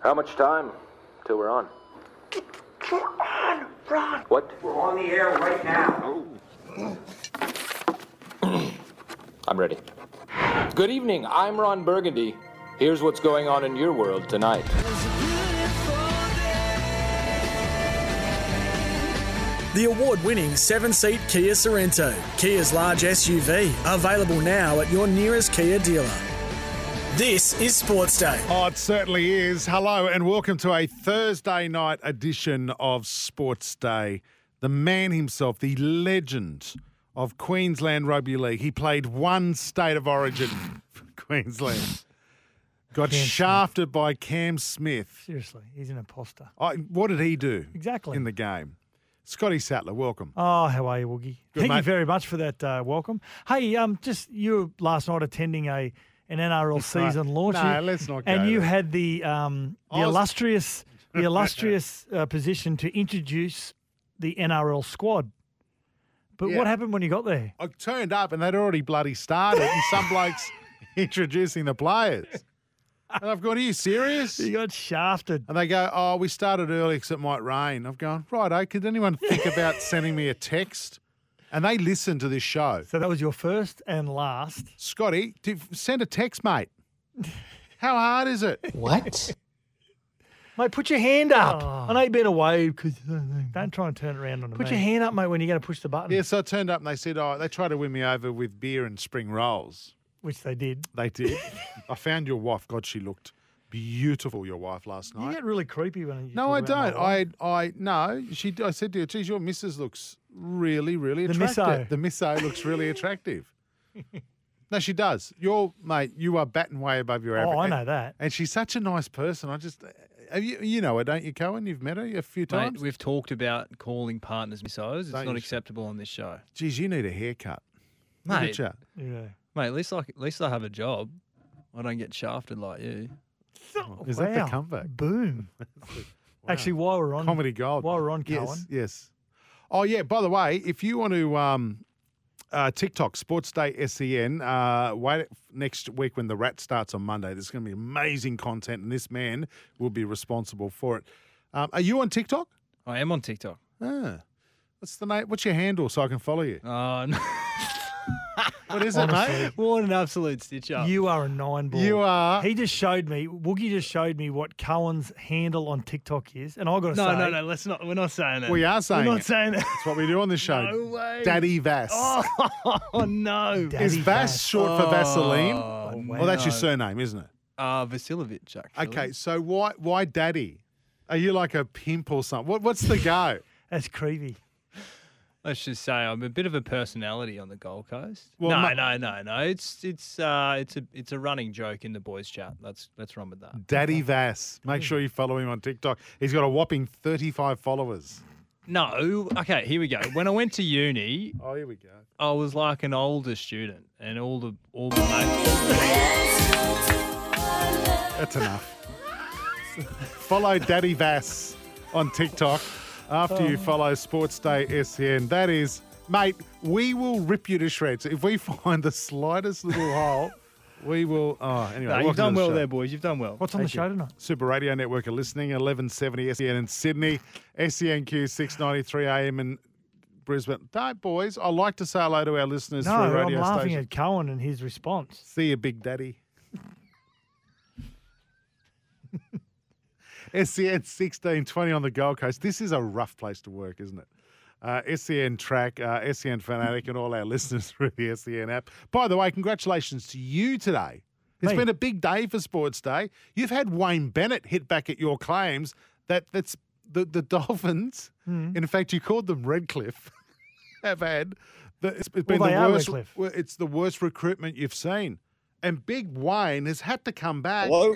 How much time till we're on? Ron, Ron. What? We're on the air right now. I'm ready. Good evening. I'm Ron Burgundy. Here's what's going on in your world tonight. The award winning seven seat Kia Sorento, Kia's large SUV, available now at your nearest Kia dealer. This is Sports Day. Oh, it certainly is. Hello, and welcome to a Thursday night edition of Sports Day. The man himself, the legend of Queensland Rugby League. He played one state of origin for Queensland. Got Cam Smith. shafted by Cam Smith. Seriously, he's an imposter. Oh, what did he do Exactly. in the game? Scotty Sattler, welcome. Oh, how are you, Woogie? Good, Thank mate. you very much for that uh, welcome. Hey, um, just you were last night attending a an NRL season launch. No, let's not And you there. had the um the was- illustrious the illustrious uh, position to introduce the NRL squad. But Yeah. what happened when you got there? I turned up and they'd already bloody started, and some blokes introducing the players. And I've gone, Are you serious? You got shafted. And they go, Oh, we started early because it might rain. I've gone, Righto, could anyone think about sending me a text? And they listen to this show. So that was your first and last. Scotty, do- send a text, mate. How hard is it? What? Mate, put your hand up. Oh. I know you've been away because don't try and turn it around on Put me. your your hand up, mate, when you're going to push the button. Yeah, so I turned up and they said, Oh, they tried to win me over with beer and spring rolls. Which they did. They did. I found your wife. God, she looked beautiful, your wife, last night. You get really creepy when you No, talk I about don't. wife. I, I, no. She, I said to her, geez, your missus looks really, really The attractive. misso. The misso looks really attractive. no, she does. Your mate, you are batting way above your average. Oh, I know that. And she's such a nice person. I just, have you, you know her, don't you, Cohen? You've met her a few Mate, times. we've talked about calling partners missos. It's Don't not you? acceptable on this show. Geez, you need a haircut. Look Mate, at you. Yeah. mate, at least I, at least I have a job. I don't get shafted like you. Is that the comeback? Boom. Actually, while we're on Comedy gold. while we're on Yes, Cohen, yes. Oh yeah. By the way, if you want to um, uh, TikTok Sports Day Sen, uh, wait next week when the Rat starts on Monday. There's going to be amazing content, and this man will be responsible for it. Um, are you on TikTok? I am on TikTok. Ah, what's the name? What's your handle so I can follow you? Oh, no. What is it, mate? What an absolute stitch up. you are a nine ball. You are. He just showed me. Woogie just showed me what Cohen's handle on TikTok is, and I got to no, say, no, no. No, let's not. We're not saying it. We are saying it. We're not it. saying that. That's what we do on this show. No way. Daddy Vass. Oh no. Daddy is Vass Vass. short for Vaseline? Oh, well, that's your surname, isn't it? Uh, Vasilovich, actually. Okay, so why why Daddy? Are you like a pimp or something? What, what's the go? That's creepy. Let's just say I'm a bit of a personality on the Gold Coast. Well, no, ma- no, no, no. It's it's uh it's a it's a running joke in the boys' chat. Let's let's run with that. Daddy Vass. Make sure you follow him on TikTok. He's got a whopping 35 followers. No, okay, here we go. When I went to uni, Oh, here we go. I was like an older student, and all the all the mates. That's enough. follow Daddy Vass on TikTok after you follow Sports Day SEN. That is, mate, we will rip you to shreds. If we find the slightest little hole, we will. Oh, anyway. No, you've done the well show. there, boys. You've done well. What's on the show tonight? Super Radio Network are listening, 1170 SEN in Sydney, SENQ 693 AM in Brisbane. Don't, boys, I like to say hello to our listeners No, through I'm radio laughing station. at Cohen and his response. See you, Big Daddy. SEN 1620 on the Gold Coast. This is a rough place to work, isn't it? Uh, SEN Track, uh, SEN Fanatic, and all our listeners through the SEN app. By the way, congratulations to you today. It's Me? been a big day for Sports Day. You've had Wayne Bennett hit back at your claims that that's the, the Dolphins, Hmm. in fact, you called them Redcliffe, have had. The, it's, it's been Well, the worst. Redcliffe. It's the worst recruitment you've seen. And Big Wayne has had to come back Hello?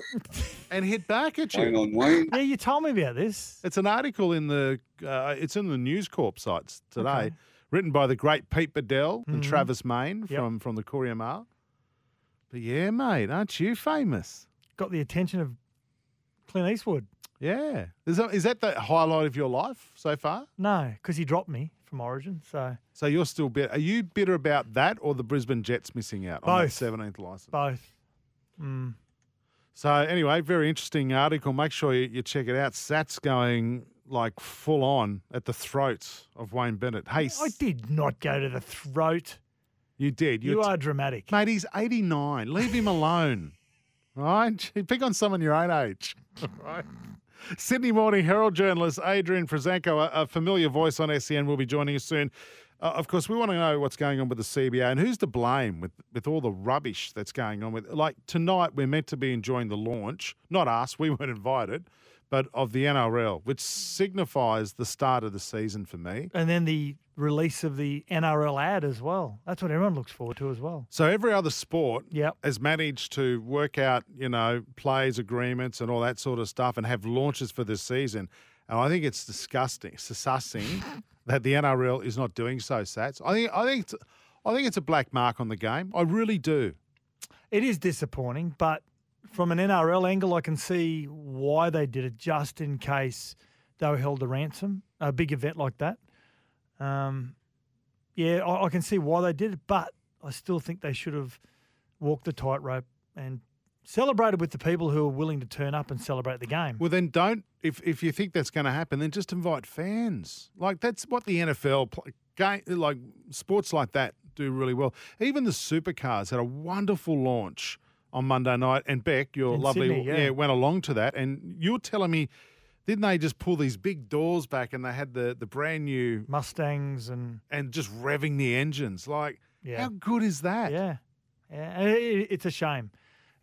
and hit back at Wayne you. on Wayne. Yeah, you told me about this. It's an article in the uh, it's in the News Corp sites today, Okay. Mm-hmm. written by the great Pete Badel and Travis Meyn Yep. from from the Courier Mail. But yeah, mate, aren't you famous? Got the attention of Clint Eastwood. Yeah, is that, is that the highlight of your life so far? No, because he dropped me from Origin. So So you're still bitter. Are you bitter about that or the Brisbane Jets missing out on that Both. 17th license? both. Mm. So anyway, very interesting article. Make sure you, you check it out. Sats going like full on at the throat of Wayne Bennett. Hey, I did not go to the throat. you did. You You're are dramatic. Mate, he's 89. Leave him alone. Right? Pick on someone your own age. Right? Sydney Morning Herald journalist Adrian Proszenko, a, a familiar voice on SEN, will be joining us soon. Uh, of course, we want to know what's going on with the CBA and who's to blame with, with all the rubbish that's going on with. Like tonight, we're meant to be enjoying the launch, not us, we weren't invited, but of the NRL, which signifies the start of the season for me. And then the release of the NRL ad as well. That's what everyone looks forward to as well. So every other sport Yep. has managed to work out, you know, plays agreements and all that sort of stuff and have launches for this season. And I think it's disgusting, disgusting that the NRL is not doing so, Sats. I think I think it's I think it's a black mark on the game. I really do. It is disappointing, but from an NRL angle, I can see why they did it just in case they were held to ransom, a big event like that. Um, yeah, I, I can see why they did it, but I still think they should have walked the tightrope and celebrated with the people who are willing to turn up and celebrate the game. Well, then don't if if you think that's going to happen, then just invite fans. Like that's what the NFL game like sports like that do really well. Even the supercars had a wonderful launch on Monday night, and Beck, your In lovely, Sydney, yeah. went along to that. And you were telling me, didn't they just pull these big doors back and they had the the brand new Mustangs and and just revving the engines? Like, Yeah. how good is that? Yeah, yeah. it- it's a shame.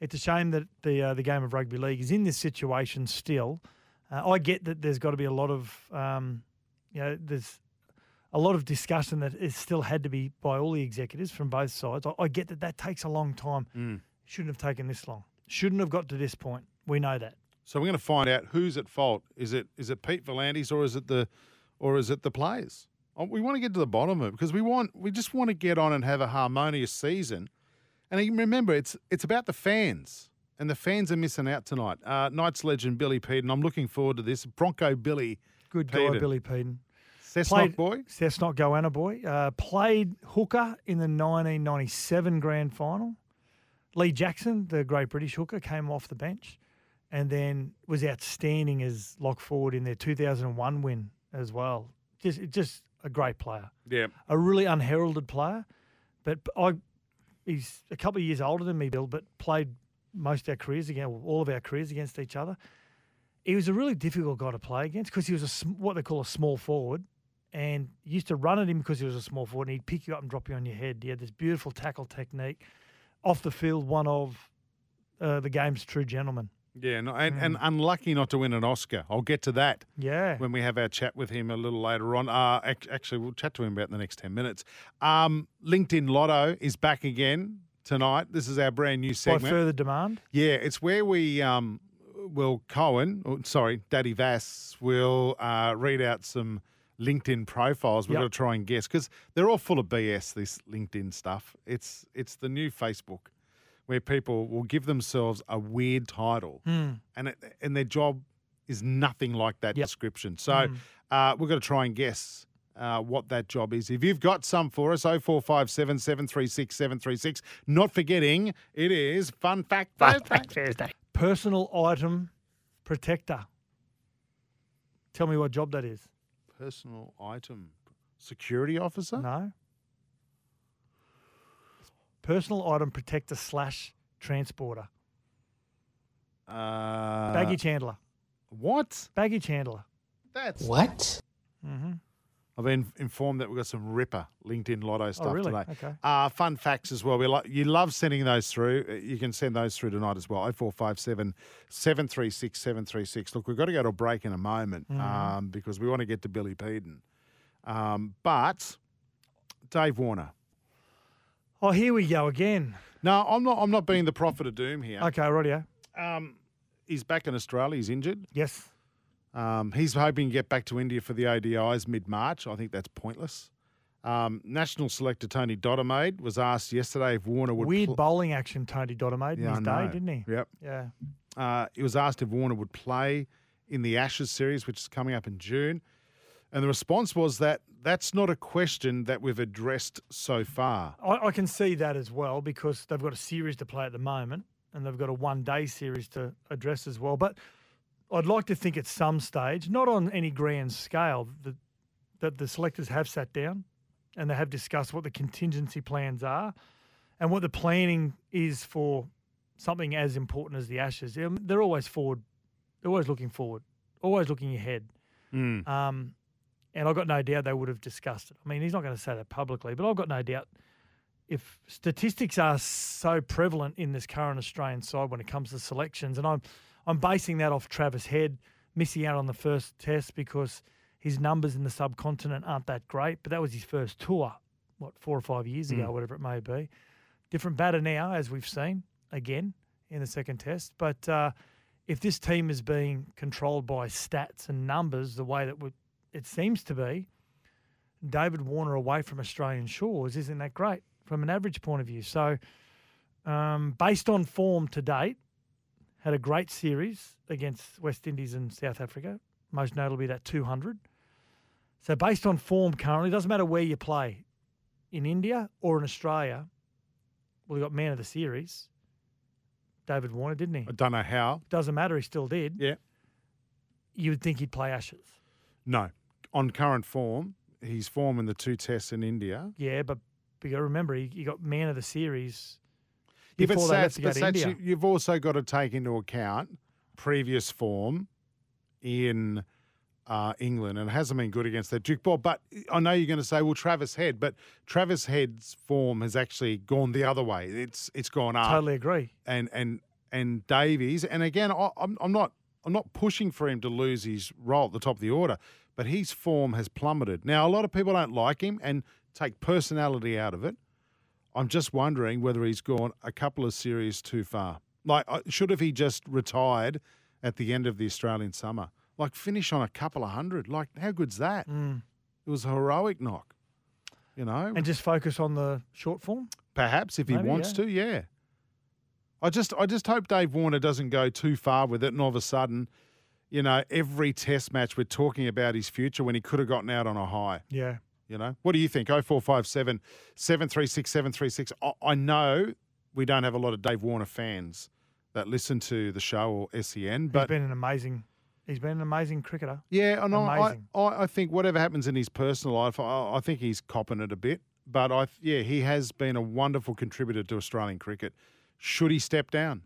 It's a shame that the uh, the game of rugby league is in this situation still. Uh, I get that there's got to be a lot of um, you know there's a lot of discussion that is still had to be by all the executives from both sides. I, I get that that takes a long time. Mm. Shouldn't have taken this long. Shouldn't have got to this point. We know that. So we're going to find out who's at fault. Is it is it Pete V'landys or is it the or is it the players? Oh, We want to get to the bottom of it because we want we just want to get on and have a harmonious season. And remember, it's it's about the fans, and the fans are missing out tonight. Uh, Knights legend Billy Peden. I'm looking forward to this. Bronco Billy, Good guy, Billy Peden. Cessnock boy. Cessnock Goanna boy. Uh, played hooker in the 1997 grand final. Lee Jackson, the great British hooker, came off the bench and then was outstanding as lock forward in their 2001 win as well. Just, just a great player. Yeah, A really unheralded player, but I, he's a couple of years older than me, Bill, but played most of our careers against, all of our careers against each other. He was a really difficult guy to play against because he was a what they call a small forward, and used to run at him because he was a small forward, and he'd pick you up and drop you on your head. He had this beautiful tackle technique, off the field, one of uh, the game's true gentlemen. yeah, no, and, and unlucky not to win an Oscar. I'll get to that. Yeah, when we have our chat with him a little later on. Uh, actually, we'll chat to him about in the next 10 minutes. Um, LinkedIn Lotto is back again tonight. This is our brand new segment. by further demand. yeah, it's where we um, will, Cohen, oh, sorry, Daddy Vass will uh, read out some LinkedIn profiles. We've Yep. got to try and guess because they're all full of BS, this LinkedIn stuff. It's, it's the new Facebook where people will give themselves a weird title and, it, and their job is nothing like that Yep. description. So uh, we've got to try and guess uh, what that job is. If you've got some for us, 0457 736 736. Not forgetting, it is Fun Fact Thursday. Personal item protector. Tell me what job that is. Personal item security officer? No. Personal item protector slash transporter. Uh, Baggage handler. What? Baggage handler. That's What? Mm-hmm. I've been informed that we've got some ripper LinkedIn Lotto stuff Oh, really? today. Okay. Uh, fun facts as well. We lo- you love sending those through. Uh, You can send those through tonight as well. 0457 736 736. Look, we've got to go to a break in a moment Mm-hmm. um, because we want to get to Billy Peden. Um, but Dave Warner, Oh, here we go again. No, I'm not. I'm not being the prophet of doom here. Okay, rightio. Um, he's back in Australia. He's injured. Yes. Um, he's hoping to get back to India for the ODIs mid March. I think that's pointless. Um, National selector Tony Dodemaide was asked yesterday if Warner would. Weird pl- bowling action, Tony Dodemaide in his day, didn't he? Yep. Yeah. Uh, he was asked if Warner would play in the Ashes series, which is coming up in June. And the response was that that's not a question that we've addressed so far. I, I can see that as well because they've got a series to play at the moment and they've got a one day series to address as well. But I'd like to think at some stage, not on any grand scale, that, that the selectors have sat down and they have discussed what the contingency plans are and what the planning is for something as important as the Ashes. They're always forward, they're always looking forward, always looking ahead. Um, and I've got no doubt they would have discussed it. I mean, he's not going to say that publicly, but I've got no doubt if statistics are so prevalent in this current Australian side when it comes to selections, and I'm I'm basing that off Travis Head missing out on the first test because his numbers in the subcontinent aren't that great, but that was his first tour, what four or five years ago, whatever it may be. Different batter now, as we've seen again in the second test, but. Uh, if this team is being controlled by stats and numbers the way that it seems to be, David Warner away from Australian shores isn't that great from an average point of view. So, um, based on form to date, had a great series against West Indies and South Africa, most notably that 200. So, based on form currently, doesn't matter where you play, in India or in Australia. Well, he got man of the series, David Warner, didn't he? I don't know how. Doesn't matter, he still did. Yeah. You would think he'd play Ashes. No. On current form, his form in the two tests in India. Yeah, but you got to remember, he, he got man of the series Yeah, but before they Sats, to go but to Sats, India. you, you've also got to take into account previous form in uh, England, and it hasn't been good against that Duke ball. But I know you're going to say, well, Travis Head, but Travis Head's form has actually gone the other way. It's it's gone up. Totally agree. and and and Davies. And again, I, I'm I'm not I'm not pushing for him to lose his role at the top of the order, but his form has plummeted. Now, a lot of people don't like him and take personality out of it. I'm just wondering whether he's gone a couple of series too far. Like, uh, should have he just retired at the end of the Australian summer? Like, finish on a couple of hundred. Like, how good's that? Hmm. It was a heroic knock. You know, And just focus on the short form. Perhaps if he wants yeah. to, yeah. I just I just hope Dave Warner doesn't go too far with it and all of a sudden, you know, every test match we're talking about his future when he could have gotten out on a high. Yeah. You know? What do you think? 0457 736 736. I- I know we don't have a lot of Dave Warner fans that listen to the show or SEN, He's but been an amazing. He's been an amazing cricketer. yeah, and I, I, I I think whatever happens in his personal life, I, I think he's copping it a bit. But I, yeah, he has been a wonderful contributor to Australian cricket. Should he step down?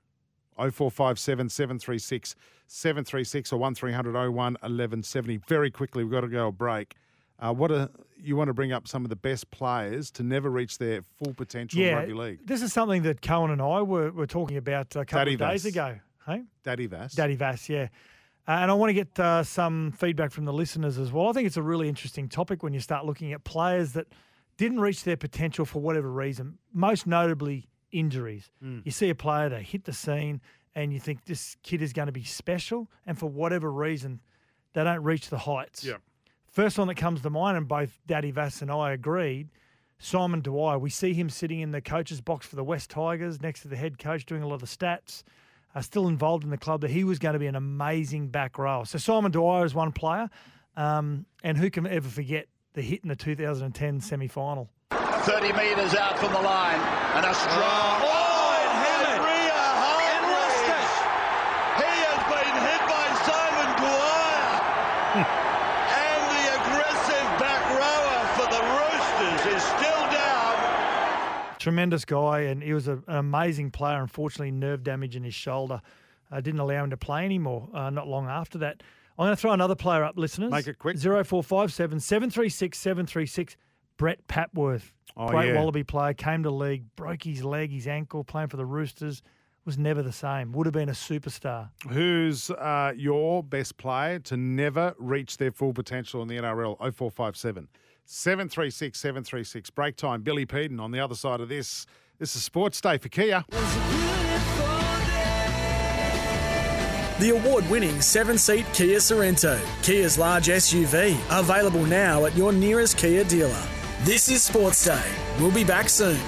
0457 736 736 or 1300 01 1170. Very quickly, we've got to go a break. Uh, what a, you want to bring up some of the best players to never reach their full potential in Yeah. rugby league. This is something that Cohen and I were, were talking about a couple Daddy of days Vass. ago. Hey? Daddy Vass. Daddy Vass, yeah. Uh, and I want to get uh, some feedback from the listeners as well. I think it's a really interesting topic when you start looking at players that didn't reach their potential for whatever reason, most notably injuries. You see a player, they hit the scene, and you think this kid is going to be special, and for whatever reason, they don't reach the heights. Yeah. First one that comes to mind, and both Daddy Vass and I agreed, Simon Dwyer. We see him sitting in the coach's box for the West Tigers next to the head coach doing a lot of stats. Uh, still involved in the club, that he was going to be an amazing back row. So Simon Dwyer is one player, um, and who can ever forget the hit in the 2010 semi final? 30 metres out from the line. And a strong. Oh, and Henry Hargreaves. He has been hit by Simon Dwyer. and the aggressive back rower for the Roosters is still down. Tremendous guy, and he was a, an amazing player. Unfortunately, nerve damage in his shoulder uh, didn't allow him to play anymore. Uh, not long after that, I'm going to throw another player up, listeners. Make it quick. Zero four five seven seven three six seven three six. Brett Papworth, Oh, great yeah. Wallaby player, came to league, broke his leg, his ankle, playing for the Roosters. Was never the same. Would have been a superstar. Who's uh, your best player to never reach their full potential in the NRL? 0457 736 736. Break time. Billy Peden on the other side of this. This is Sports Day for Kia. The award winning seven seat Kia Sorento, Kia's large SUV, available now at your nearest Kia dealer. This is Sports Day. We'll be back soon.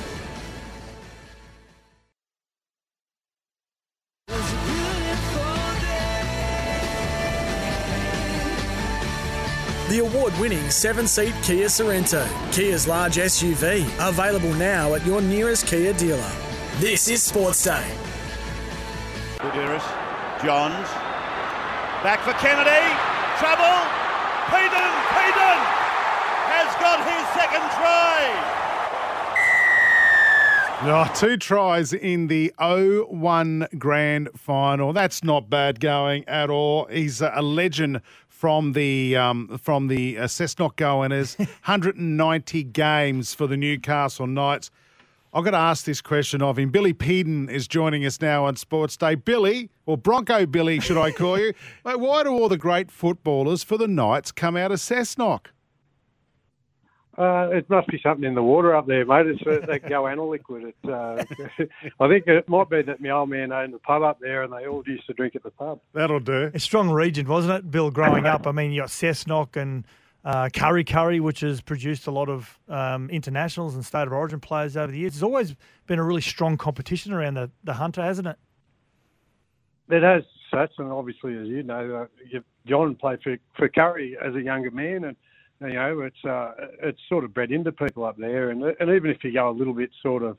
The award winning seven seat Kia Sorento, Kia's large SUV, available now at your nearest Kia dealer. This is Sports Day. Buderus, Johns, back for Kennedy, trouble, Peden, Peden has got his second try. Oh, two tries in the 0-1 grand final. That's not bad going at all. He's a legend from the um, from the uh, Cessnock Goannas. 190 games for the Newcastle Knights. I've got to ask this question of him. Billy Peden is joining us now on Sports Day. Billy, or Bronco Billy, should I call you? Mate, why do all the great footballers for the Knights come out of Cessnock? Uh, it must be something in the water up there, mate. It's uh, that goanna liquid. It, uh, I think it might be that my old man owned the pub up there, and they all used to drink at the pub. That'll do. A strong region, wasn't it, Bill? Growing up, I mean, you got Cessnock and uh, Kurri Kurri, which has produced a lot of um, internationals and state of origin players over the years. There's always been a really strong competition around the, the Hunter, hasn't it? It has such, and obviously, as you know, uh, John played for, for Kurri as a younger man, and you know, it's uh, it's sort of bred into people up there, and and even if you go a little bit sort of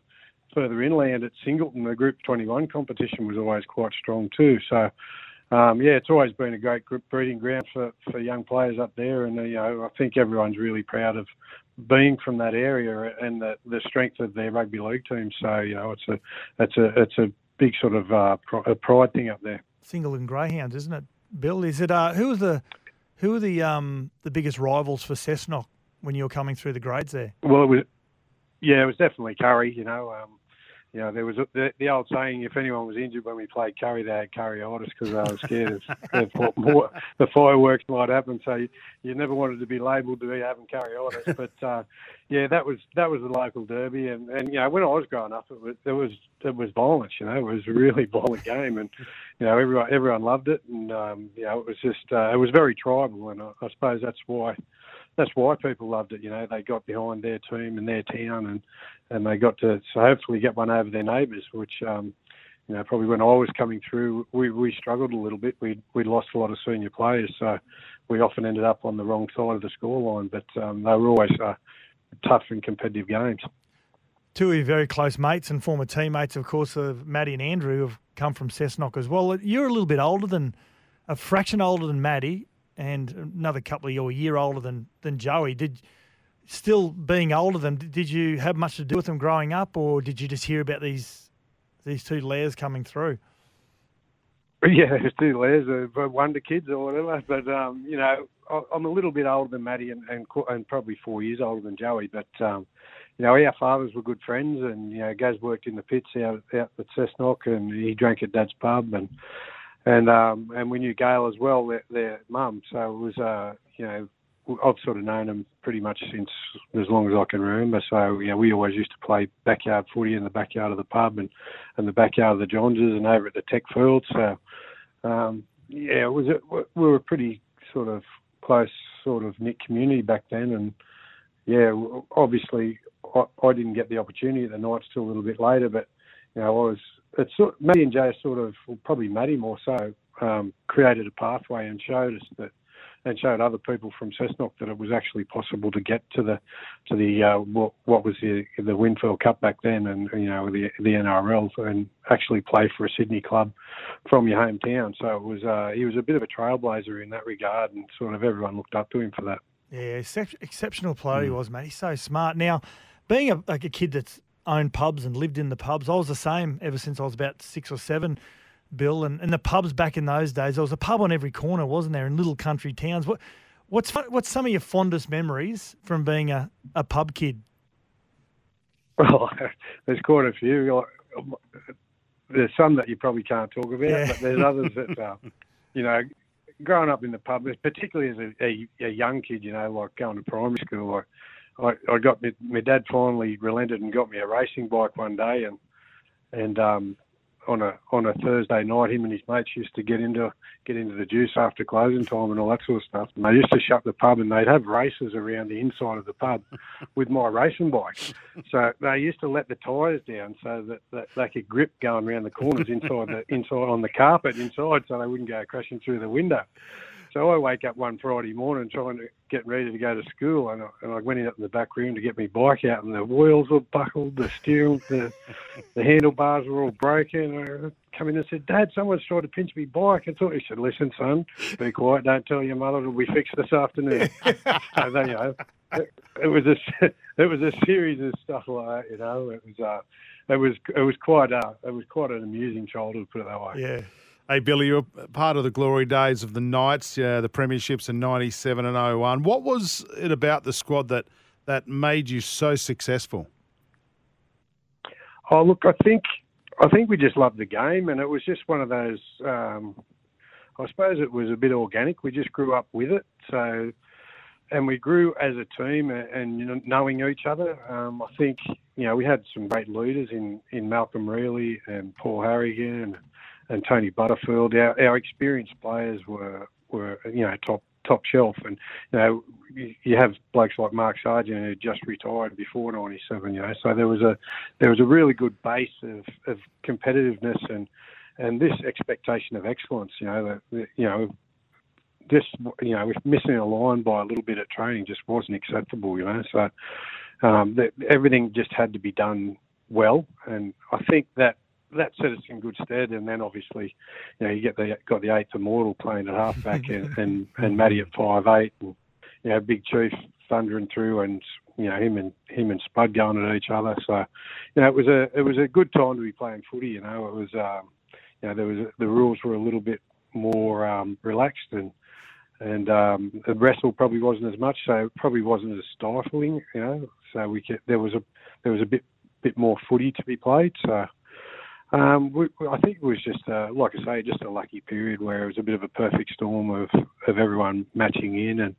further inland at Singleton, the Group 21 competition was always quite strong too. So, um, yeah, it's always been a great group breeding ground for, for young players up there, and you know, I think everyone's really proud of being from that area and the, the strength of their rugby league team. So, you know, it's a it's a it's a big sort of uh, pride thing up there. Singleton Greyhounds, isn't it, Bill? Is it uh, who was the who are the um, the biggest rivals for Cessnock when you were coming through the grades there? Well, it was yeah, it was definitely Kurri. You know, um, you know there was a, the, the, old saying: if anyone was injured when we played Kurri, they had Curryitis because they were scared of, of more, the fireworks might happen. So you, you never wanted to be labelled to be having Curryitis. but uh, yeah, that was that was the local derby, and, and you know when I was growing up, it was it was it was violence. You know, it was a really violent game, and you know, everyone everyone loved it, and um, you know, it was just uh, it was very tribal, and I, I suppose that's why that's why people loved it. You know, they got behind their team and their town, and and they got to so hopefully get one over their neighbours, which um, you know probably when I was coming through, we we struggled a little bit. We we lost a lot of senior players, so we often ended up on the wrong side of the scoreline. But um, they were always uh, tough and competitive games. Two of your very close mates and former teammates, of course, of Maddie and Andrew, have come from Cessnock as well. You're a little bit older than, a fraction older than Maddie, and another couple of years, a year older than than Joey. Did still being older than did you have much to do with them growing up, or did you just hear about these these two layers coming through? Yeah, it's two layers, uh, wonder kids or whatever. But um, you know, I'm a little bit older than Maddie, and, and, and probably four years older than Joey. But um, you know, our fathers were good friends, and you know, Gaz worked in the pits out, out at Cessnock, and he drank at Dad's pub, and and um, and we knew Gail as well, their, their mum. So it was, uh, you know, I've sort of known them pretty much since as long as I can remember. So know, we always used to play backyard footy in the backyard of the pub and and the backyard of the Johnses and over at the Tech Field. So um, yeah, it was a, we were a pretty sort of close sort of knit community back then, and yeah, obviously I, I didn't get the opportunity at the Knights till a little bit later, but you know, I was. It's sort, Matty and Jay sort of, well, probably Matty more so, um, created a pathway and showed us that, and showed other people from Cessnock that it was actually possible to get to the, to the uh, what, what was the the Winfield Cup back then, and you know the the NRL, and actually play for a Sydney club from your hometown. So it was uh, he was a bit of a trailblazer in that regard, and sort of everyone looked up to him for that. Yeah, exceptional player he was, mate. He's so smart. Now, being a, like a kid that's owned pubs and lived in the pubs, I was the same ever since I was about six or seven, Bill. And, and the pubs back in those days, there was a pub on every corner, wasn't there, in little country towns. What, what's what's some of your fondest memories from being a, a pub kid? Well, there's quite a few. There's some that you probably can't talk about, yeah. but there's others that, uh, you know, growing up in the pub, particularly as a, a, a young kid, you know, like going to primary school, I, I, I got my, my dad finally relented and got me a racing bike one day, and and um, on a on a Thursday night, him and his mates used to get into get into the juice after closing time and all that sort of stuff. And they used to shut the pub and they'd have races around the inside of the pub with my racing bike. So they used to let the tyres down so that, that they could grip going around the corners inside the inside on the carpet inside, so they wouldn't go crashing through the window. So I wake up one Friday morning trying to get ready to go to school, and I, and I went in up in the back room to get my bike out, and the wheels were buckled, the steering, the, the handlebars were all broken. I come in and said, Dad, someone's tried to pinch me bike. I thought he said, Listen, son, be quiet, don't tell your mother, it'll be fixed this afternoon. so then, you know, it, it was a it was a series of stuff like that. You know, it was uh, it was it was quite uh, it was quite an amusing childhood, put it that way. Yeah. Hey, Billy, you're part of the glory days of the Knights, uh, the premierships in 97 and 01. What was it about the squad that, that made you so successful? Oh, look, I think I think we just loved the game, and it was just one of those. Um, I suppose it was a bit organic. We just grew up with it, so and we grew as a team and, and you know, knowing each other. Um, I think you know we had some great leaders in in Malcolm Reilly and Paul Harragon and Tony Butterfield. Our, our experienced players were were you know top top shelf, and you know you have blokes like Mark Sargent who just retired before '97. You know, so there was a there was a really good base of, of competitiveness and and this expectation of excellence. You know, that you know. Just you know, missing a line by a little bit at training just wasn't acceptable. You know, so um, that everything just had to be done well, and I think that that set us in good stead. And then obviously, you know, you get the got the eighth immortal playing at halfback and, and and Matty at five eight, and you know, Big Chief thundering through, and you know him and him and Spud going at each other. So, you know, it was a it was a good time to be playing footy. You know, it was um, you know there was the rules were a little bit more um, relaxed and. And um, the wrestle probably wasn't as much, so it probably wasn't as stifling, you know. So we kept, there was a there was a bit bit more footy to be played. So um, we, I think it was just, uh, like I say, just a lucky period where it was a bit of a perfect storm of, of everyone matching in, and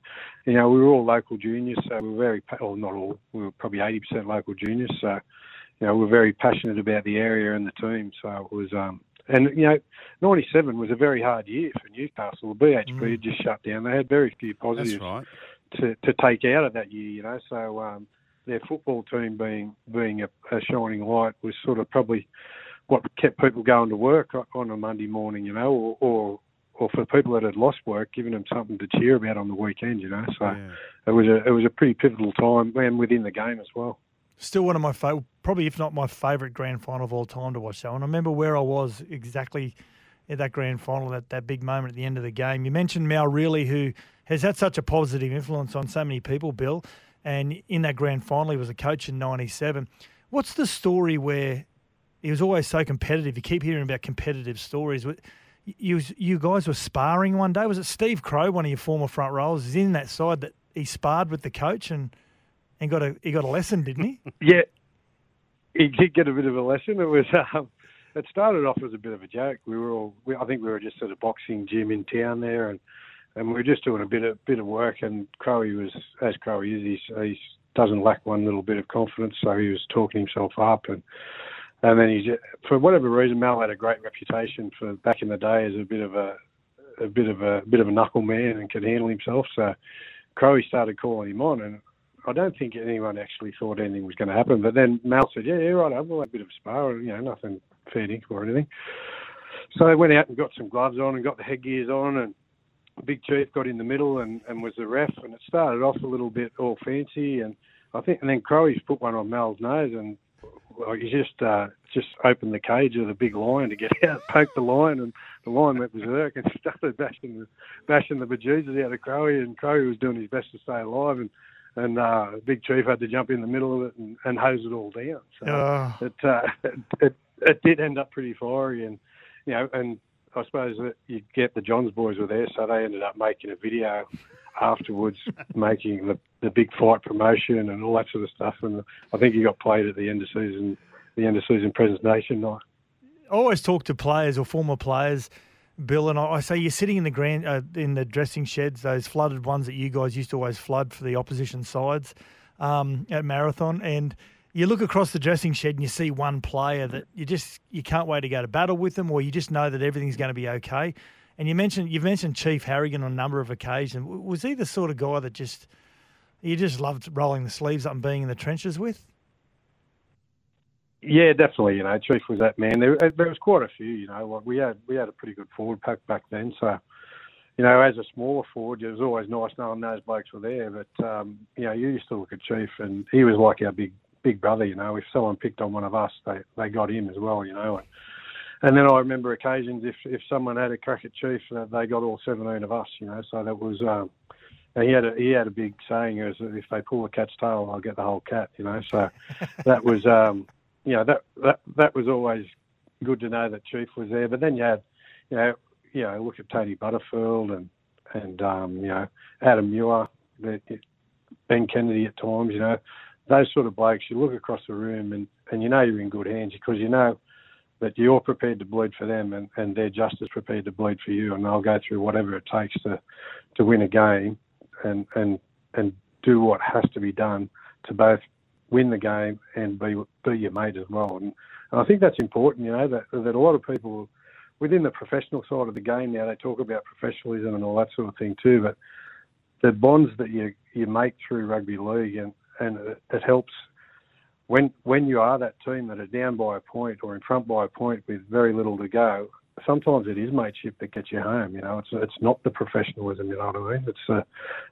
you know we were all local juniors, so we were very, well not all, we were probably eighty percent local juniors, so you know we we're very passionate about the area and the team, so it was, um, and you know, '97 was a very hard year for Newcastle. The BHP mm. had just shut down; they had very few positives right. to to take out of that year, you know, so. Um, their football team being being a, a shining light was sort of probably what kept people going to work on a Monday morning, you know, or, or or for people that had lost work, giving them something to cheer about on the weekend, you know. So yeah. it was a it was a pretty pivotal time, and within the game as well. Still one of my favorite, probably if not my favourite grand final of all time to watch. So, and I remember where I was exactly at that grand final, that, that big moment at the end of the game. You mentioned Mal Reilly, who has had such a positive influence on so many people, Bill, and in that grand final, he was a coach in '97. What's the story where he was always so competitive. You keep hearing about competitive stories. You, you guys were sparring one day. Was it Steve Crowe, one of your former front rows, is in that side that he sparred with the coach and and got a he got a lesson, didn't he? yeah, he did get a bit of a lesson. It was um, it started off as a bit of a joke. We were all we, I think we were just at a boxing gym in town there, and and we were just doing a bit of bit of work. And Crowy was as Crowy is, he doesn't lack one little bit of confidence, so he was talking himself up and and then he, for whatever reason, Mal had a great reputation for back in the day as a bit of a, a bit of a, a bit of a knuckle man and could handle himself. So Crowe started calling him on, and I don't think anyone actually thought anything was going to happen. But then Mal said, "Yeah, yeah, right, I'll have a bit of a spar, you know, nothing fair dinkum or anything." So they went out and got some gloves on and got the headgears on, and Big Chief got in the middle and, and was the ref, and it started off a little bit all fancy, and I think, and then Crowe's put one on Mal's nose, and like he just uh, just opened the cage of the big lion to get out, poked the lion, and the lion went berserk and started bashing the bashing the bejesus out of Crowy, and Crowy was doing his best to stay alive, and and uh, Big Chief had to jump in the middle of it and, and hose it all down. So oh. it, uh, it, it it did end up pretty fiery, and you know, and I suppose that you get the Johns boys were there, so they ended up making a video afterwards, making the, the big fight promotion and all that sort of stuff. And I think he got played at the end of season, the end of season presentation night. I always talk to players or former players Bill, and I, I say you're sitting in the grand uh, in the dressing sheds, those flooded ones that you guys used to always flood for the opposition sides um, at marathon, and you look across the dressing shed and you see one player that you just you can't wait to go to battle with them, or you just know that everything's going to be okay. And you mentioned you've mentioned Chief Harragon on a number of occasions. Was he the sort of guy that just you just loved rolling the sleeves up and being in the trenches with? Yeah, definitely. You know, Chief was that man. There, uh, there was quite a few. You know, like we had we had a pretty good forward pack back then. So, you know, as a smaller forward, it was always nice knowing those blokes were there. But um, you know, you used to look at Chief, and he was like our big big brother. You know, if someone picked on one of us, they they got him as well. You know, and, and then I remember occasions if if someone had a crack at Chief, uh, they got all seventeen of us. You know, so that was. Um, he had a he had a big saying is if they pull the cat's tail, I'll get the whole cat. You know, so that was um, you know that that that was always good to know that Chief was there. But then you had, you know, you know, look at Tony Butterfield and and um, you know Adam Muir, Ben Kennedy at times. You know, those sort of blokes. You look across the room and and you know you're in good hands because you know that you're prepared to bleed for them and, and they're just as prepared to bleed for you and they'll go through whatever it takes to to win a game and and and do what has to be done to both win the game and be be your mate as well. And, and I think that's important. You know that that a lot of people within the professional side of the game now they talk about professionalism and all that sort of thing too. But the bonds that you you make through rugby league and and it, helps when when you are that team that are down by a point or in front by a point with very little to go sometimes it is mateship that gets you home. You know, it's it's not the professionalism. You know what I mean? It's uh,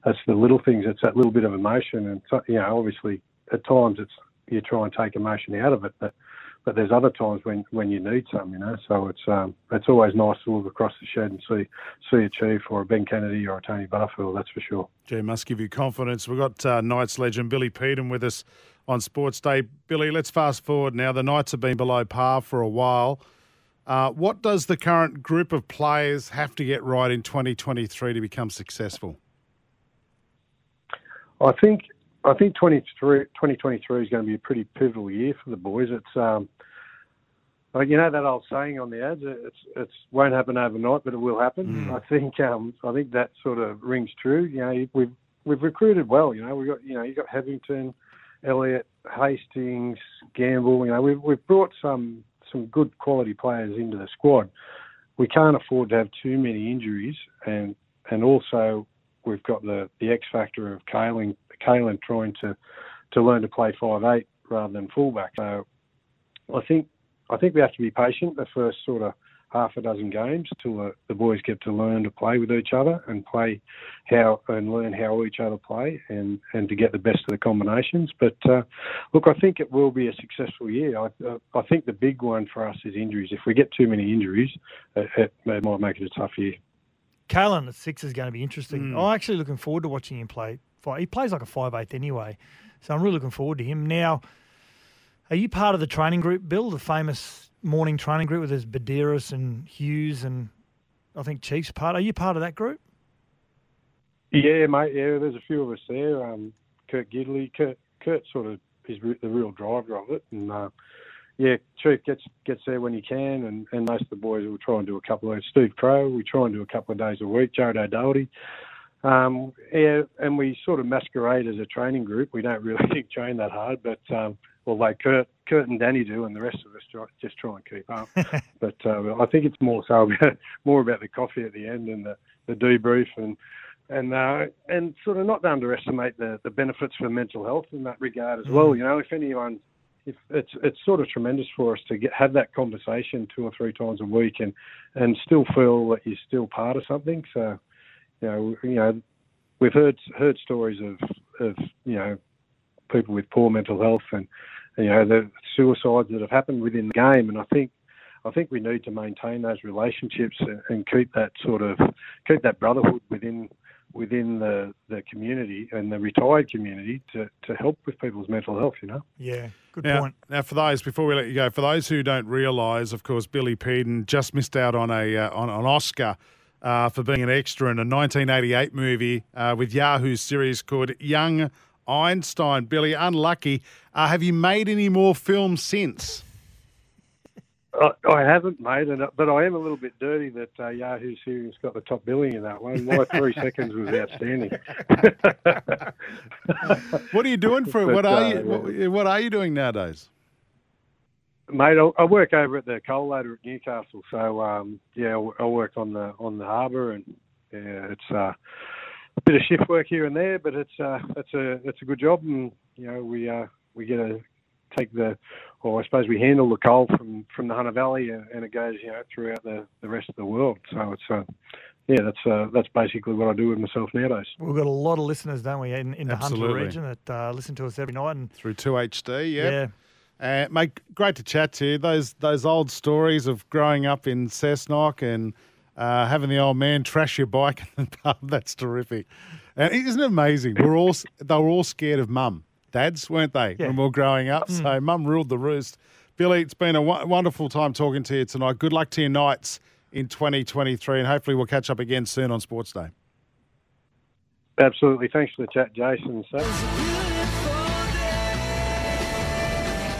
it's the little things. It's that little bit of emotion, and you know, obviously at times it's you try and take emotion out of it, but but there's other times when, when you need some, you know. So it's um, it's always nice to look across the shed and see see a chief or a Ben Kennedy or a Tony Butterfield. That's for sure. Gee, must give you confidence. We've got uh, Knights legend Billy Peden with us on Sports Day. Billy, let's fast forward now. The Knights have been below par for a while. Uh, what does the current group of players have to get right in 2023 to become successful? I think I think 2023 is going to be a pretty pivotal year for the boys. It's um, like you know that old saying on the ads, it's it's won't happen overnight, but it will happen. Mm. I think um, I think that sort of rings true. You know, we've we've recruited well. You know, we got you know you got Hetherington, Elliot, Hastings, Gamble. You know, we've we've brought some some good quality players into the squad. We can't afford to have too many injuries, and and also we've got the, the X factor of Kalyn Kalyn trying to to learn to play five eight rather than fullback. So I think I think we have to be patient the first sort of half a dozen games till the, the boys get to learn to play with each other and play how and learn how each other play and, and to get the best of the combinations. But uh, look, I think it will be a successful year. I, uh, I think the big one for us is injuries. If we get too many injuries, it, it, it might make it a tough year. Kalyn at six is going to be interesting. Mm. I'm actually looking forward to watching him play. He plays like a five eighth anyway, so I'm really looking forward to him. Now, are you part of the training group, Bill, the famous morning training group with his Buderus and Hughes and I think Chiefs part. Are you part of that group? Yeah, mate. Yeah, there's a few of us there. Um, Kurt Gidley, Kurt, Kurt sort of is the real driver of it, and uh, yeah, Chief gets gets there when he can, and, and most of the boys will try and do a couple of. Steve Crowe, we try and do a couple of days a week. Jared O'Doherty. Um, yeah, and we sort of masquerade as a training group. We don't really train that hard, but um, although Kurt, Kurt and Danny do, and the rest of us try, just try and keep up. but uh, I think it's more so more about the coffee at the end and the, the debrief and and uh, and sort of not to underestimate the, the benefits for mental health in that regard as mm. well. You know, if anyone, if it's it's sort of tremendous for us to get have that conversation two or three times a week and and still feel that you're still part of something. So, you know, you know, we've heard heard stories of of you know people with poor mental health and you know the suicides that have happened within the game. And I think I think we need to maintain those relationships and, and keep that sort of keep that brotherhood within within the, the community and the retired community to, to help with people's mental health, you know? Yeah, good now, point. Now, for those, before we let you go, for those who don't realise, of course, Billy Peden just missed out on a uh, on an Oscar uh, for being an extra in a 1988 movie uh, with Yahoo Serious called Young Einstein. Billy, unlucky. Uh, have you made any more films since? I, I haven't, made and, but I am a little bit dirty that uh, Yahoo Serious got the top billing in that one. My three seconds was outstanding. What are you doing for it? What are uh, you? What, what are you doing nowadays? Mate, I, I work over at the coal loader at Newcastle, so um, yeah, I, I work on the on the harbour, and yeah, it's uh, a bit of shift work here and there, but it's uh, it's a it's a good job, and you know we uh, we get to take the, or I suppose we handle the coal from from the Hunter Valley, uh, and it goes you know throughout the, the rest of the world. So it's uh, yeah, that's uh, that's basically what I do with myself nowadays. We've got a lot of listeners, don't we, in, in the Hunter region that uh, listen to us every night. And Through two HD, yeah. yeah, Uh, mate, great to chat to you. Those those old stories of growing up in Cessnock and uh, having the old man trash your bike in the pub. That's terrific. And isn't it amazing? We're all they were all scared of mum, dads, weren't they, Yeah. when we were growing up? So mum ruled the roost. Billy, it's been a wonderful time talking to you tonight. Good luck to your Knights in 2023, and hopefully we'll catch up again soon on Sports Day. Absolutely, thanks for the chat, Jason. So.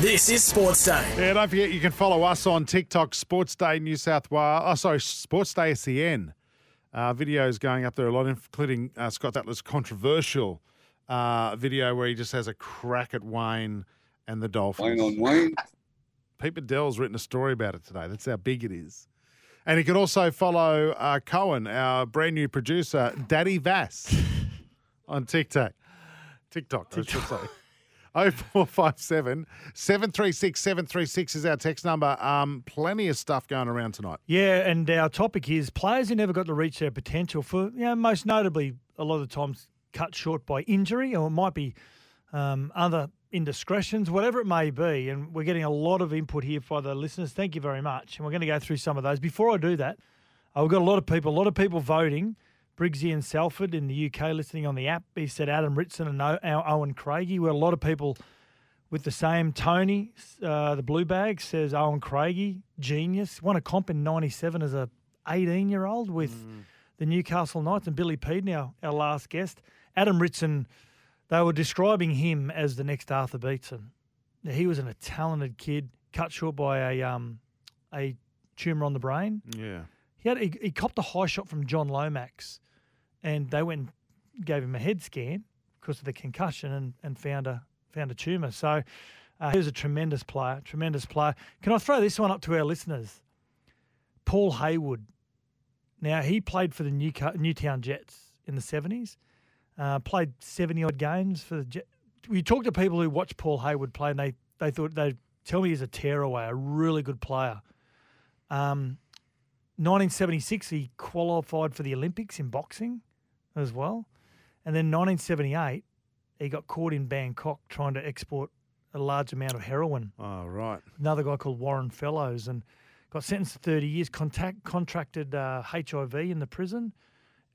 This is Sports Day. Yeah, don't forget you can follow us on TikTok, Sports Day New South Wales. Oh, sorry, Sports Day SEN. Uh, videos going up there a lot, including uh, Scott Atlas' controversial uh, video where he just has a crack at Wayne and the Dolphins. Wayne on Wayne. Pete Badel's written a story about it today. That's how big it is. And you can also follow uh, Cohen, our brand new producer, Daddy Vass, on TikTok. TikTok, I should say. 0457 736 736 is our text number. Um, plenty of stuff going around tonight. Yeah, and our topic is players who never got to reach their potential for, you know, most notably a lot of times cut short by injury, or it might be um, other indiscretions, whatever it may be. And we're getting a lot of input here by the listeners. Thank you very much. And we're going to go through some of those. Before I do that, we've got a lot of people, a lot of people voting. Briggsy and Salford in the UK listening on the app. He said Adam Ritson and our Owen Craigie. We had a lot of people with the same. Tony, uh, the blue bag, says Owen Craigie, genius. Won a comp in 97 as a 18 year old with the Newcastle Knights and Billy Peden, now our last guest. Adam Ritson, they were describing him as the next Arthur Beetson. He was an, a talented kid, cut short by a um, a tumour on the brain. Yeah. He had he, he copped a high shot from John Lomax, and they went and gave him a head scan because of the concussion and, and found a found a tumour. So uh, he was a tremendous player, tremendous player. Can I throw this one up to our listeners? Paul Haywood. Now he played for the Newca- Newtown Jets in the seventies. Uh, played seventy odd games for the Jets. We talked to people who watched Paul Haywood play, and they they thought they tell me he's a tearaway, a really good player. Um, 1976, he qualified for the Olympics in boxing as well. And then 1978, he got caught in Bangkok trying to export a large amount of heroin. Oh, right. Another guy called Warren Fellows and got sentenced to 30 years, contact, contracted uh, HIV in the prison,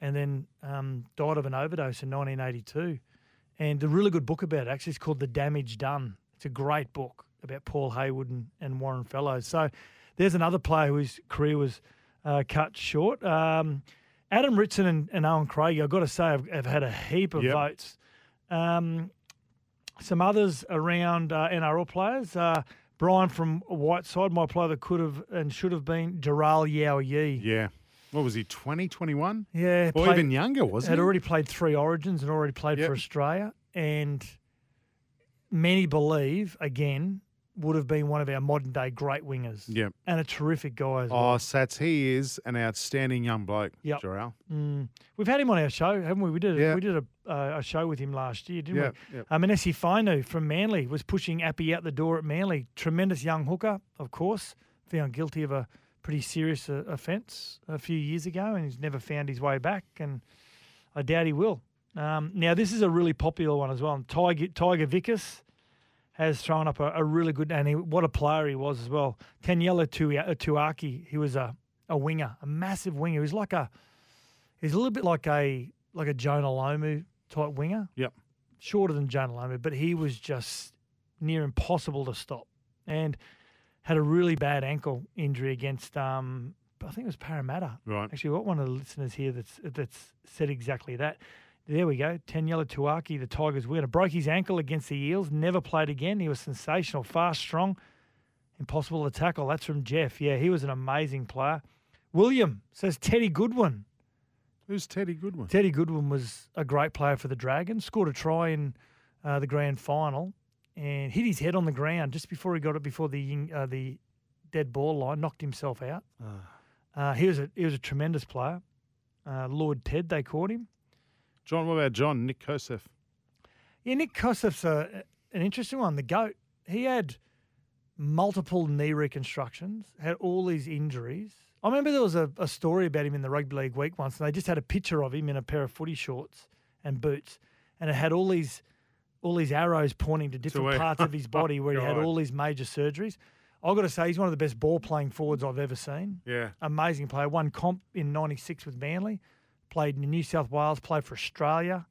and then um, died of an overdose in 1982. And a really good book about it, actually, is called The Damage Done. It's a great book about Paul Haywood and, and Warren Fellows. So there's another player whose career was uh, cut short. Um, Adam Ritson and, and Owen Craig, I've got to say, have, have had a heap of Yep. votes. Um, some others around uh, NRL players. Uh, Brian from Whiteside, my player that could have and should have been Jharal Yow Yeh. Yeah. What was he, 20, 21? Yeah, Or played- even younger, wasn't had he? already played three Origins and already played Yep. for Australia, and many believe again would have been one of our modern day great wingers. Yep. and a terrific guy as well. Oh. Sats, he is an outstanding young bloke, Yep. Jharal. Mm. We've had him on our show, haven't we? We did Yeah. we did a uh, a show with him last year, didn't we? yep. Um, Manase Fainu from Manly was pushing Api out the door at Manly. Tremendous young hooker, of course. Found guilty of a pretty serious uh, offence a few years ago, and he's never found his way back. And I doubt he will. Um, now, this is a really popular one as well. Tiger Tiger Vickers has thrown up a, a really good, and he, what a player he was as well. Taniela Tua- Tuiaki, he was a, a winger, a massive winger. He was like a, he's a little bit like a like a Jonah Lomu type winger. Yep. Shorter than Jonah Lomu, but he was just near impossible to stop, and had a really bad ankle injury against. Um, I think it was Parramatta. Right. Actually, we've got one of the listeners here that's that's said exactly that. There we go. Taniela Tuiaki, the Tigers winner, broke his ankle against the Eels. Never played again. He was sensational, fast, strong, impossible to tackle. That's from Jeff. Yeah, he was an amazing player. William says Teddy Goodwin. Who's Teddy Goodwin? Teddy Goodwin was a great player for the Dragons. Scored a try in uh, the grand final and hit his head on the ground just before he got it before the uh, the dead ball line. Knocked himself out. Uh, he was a he was a tremendous player. Uh, Lord Ted, they called him. John, what about John? Nik Kosef. Yeah, Nik Kosef's a, an interesting one. The goat. He had multiple knee reconstructions. Had all these injuries. I remember there was a, a story about him in the rugby league week once, and they just had a picture of him in a pair of footy shorts and boots, and it had all these all these arrows pointing to different where? parts of his body where he had oh, all these major surgeries. I've got to say, he's one of the best ball playing forwards I've ever seen. Yeah. Amazing player. Won comp in '96 with Manly. Played in New South Wales. Played for Australia.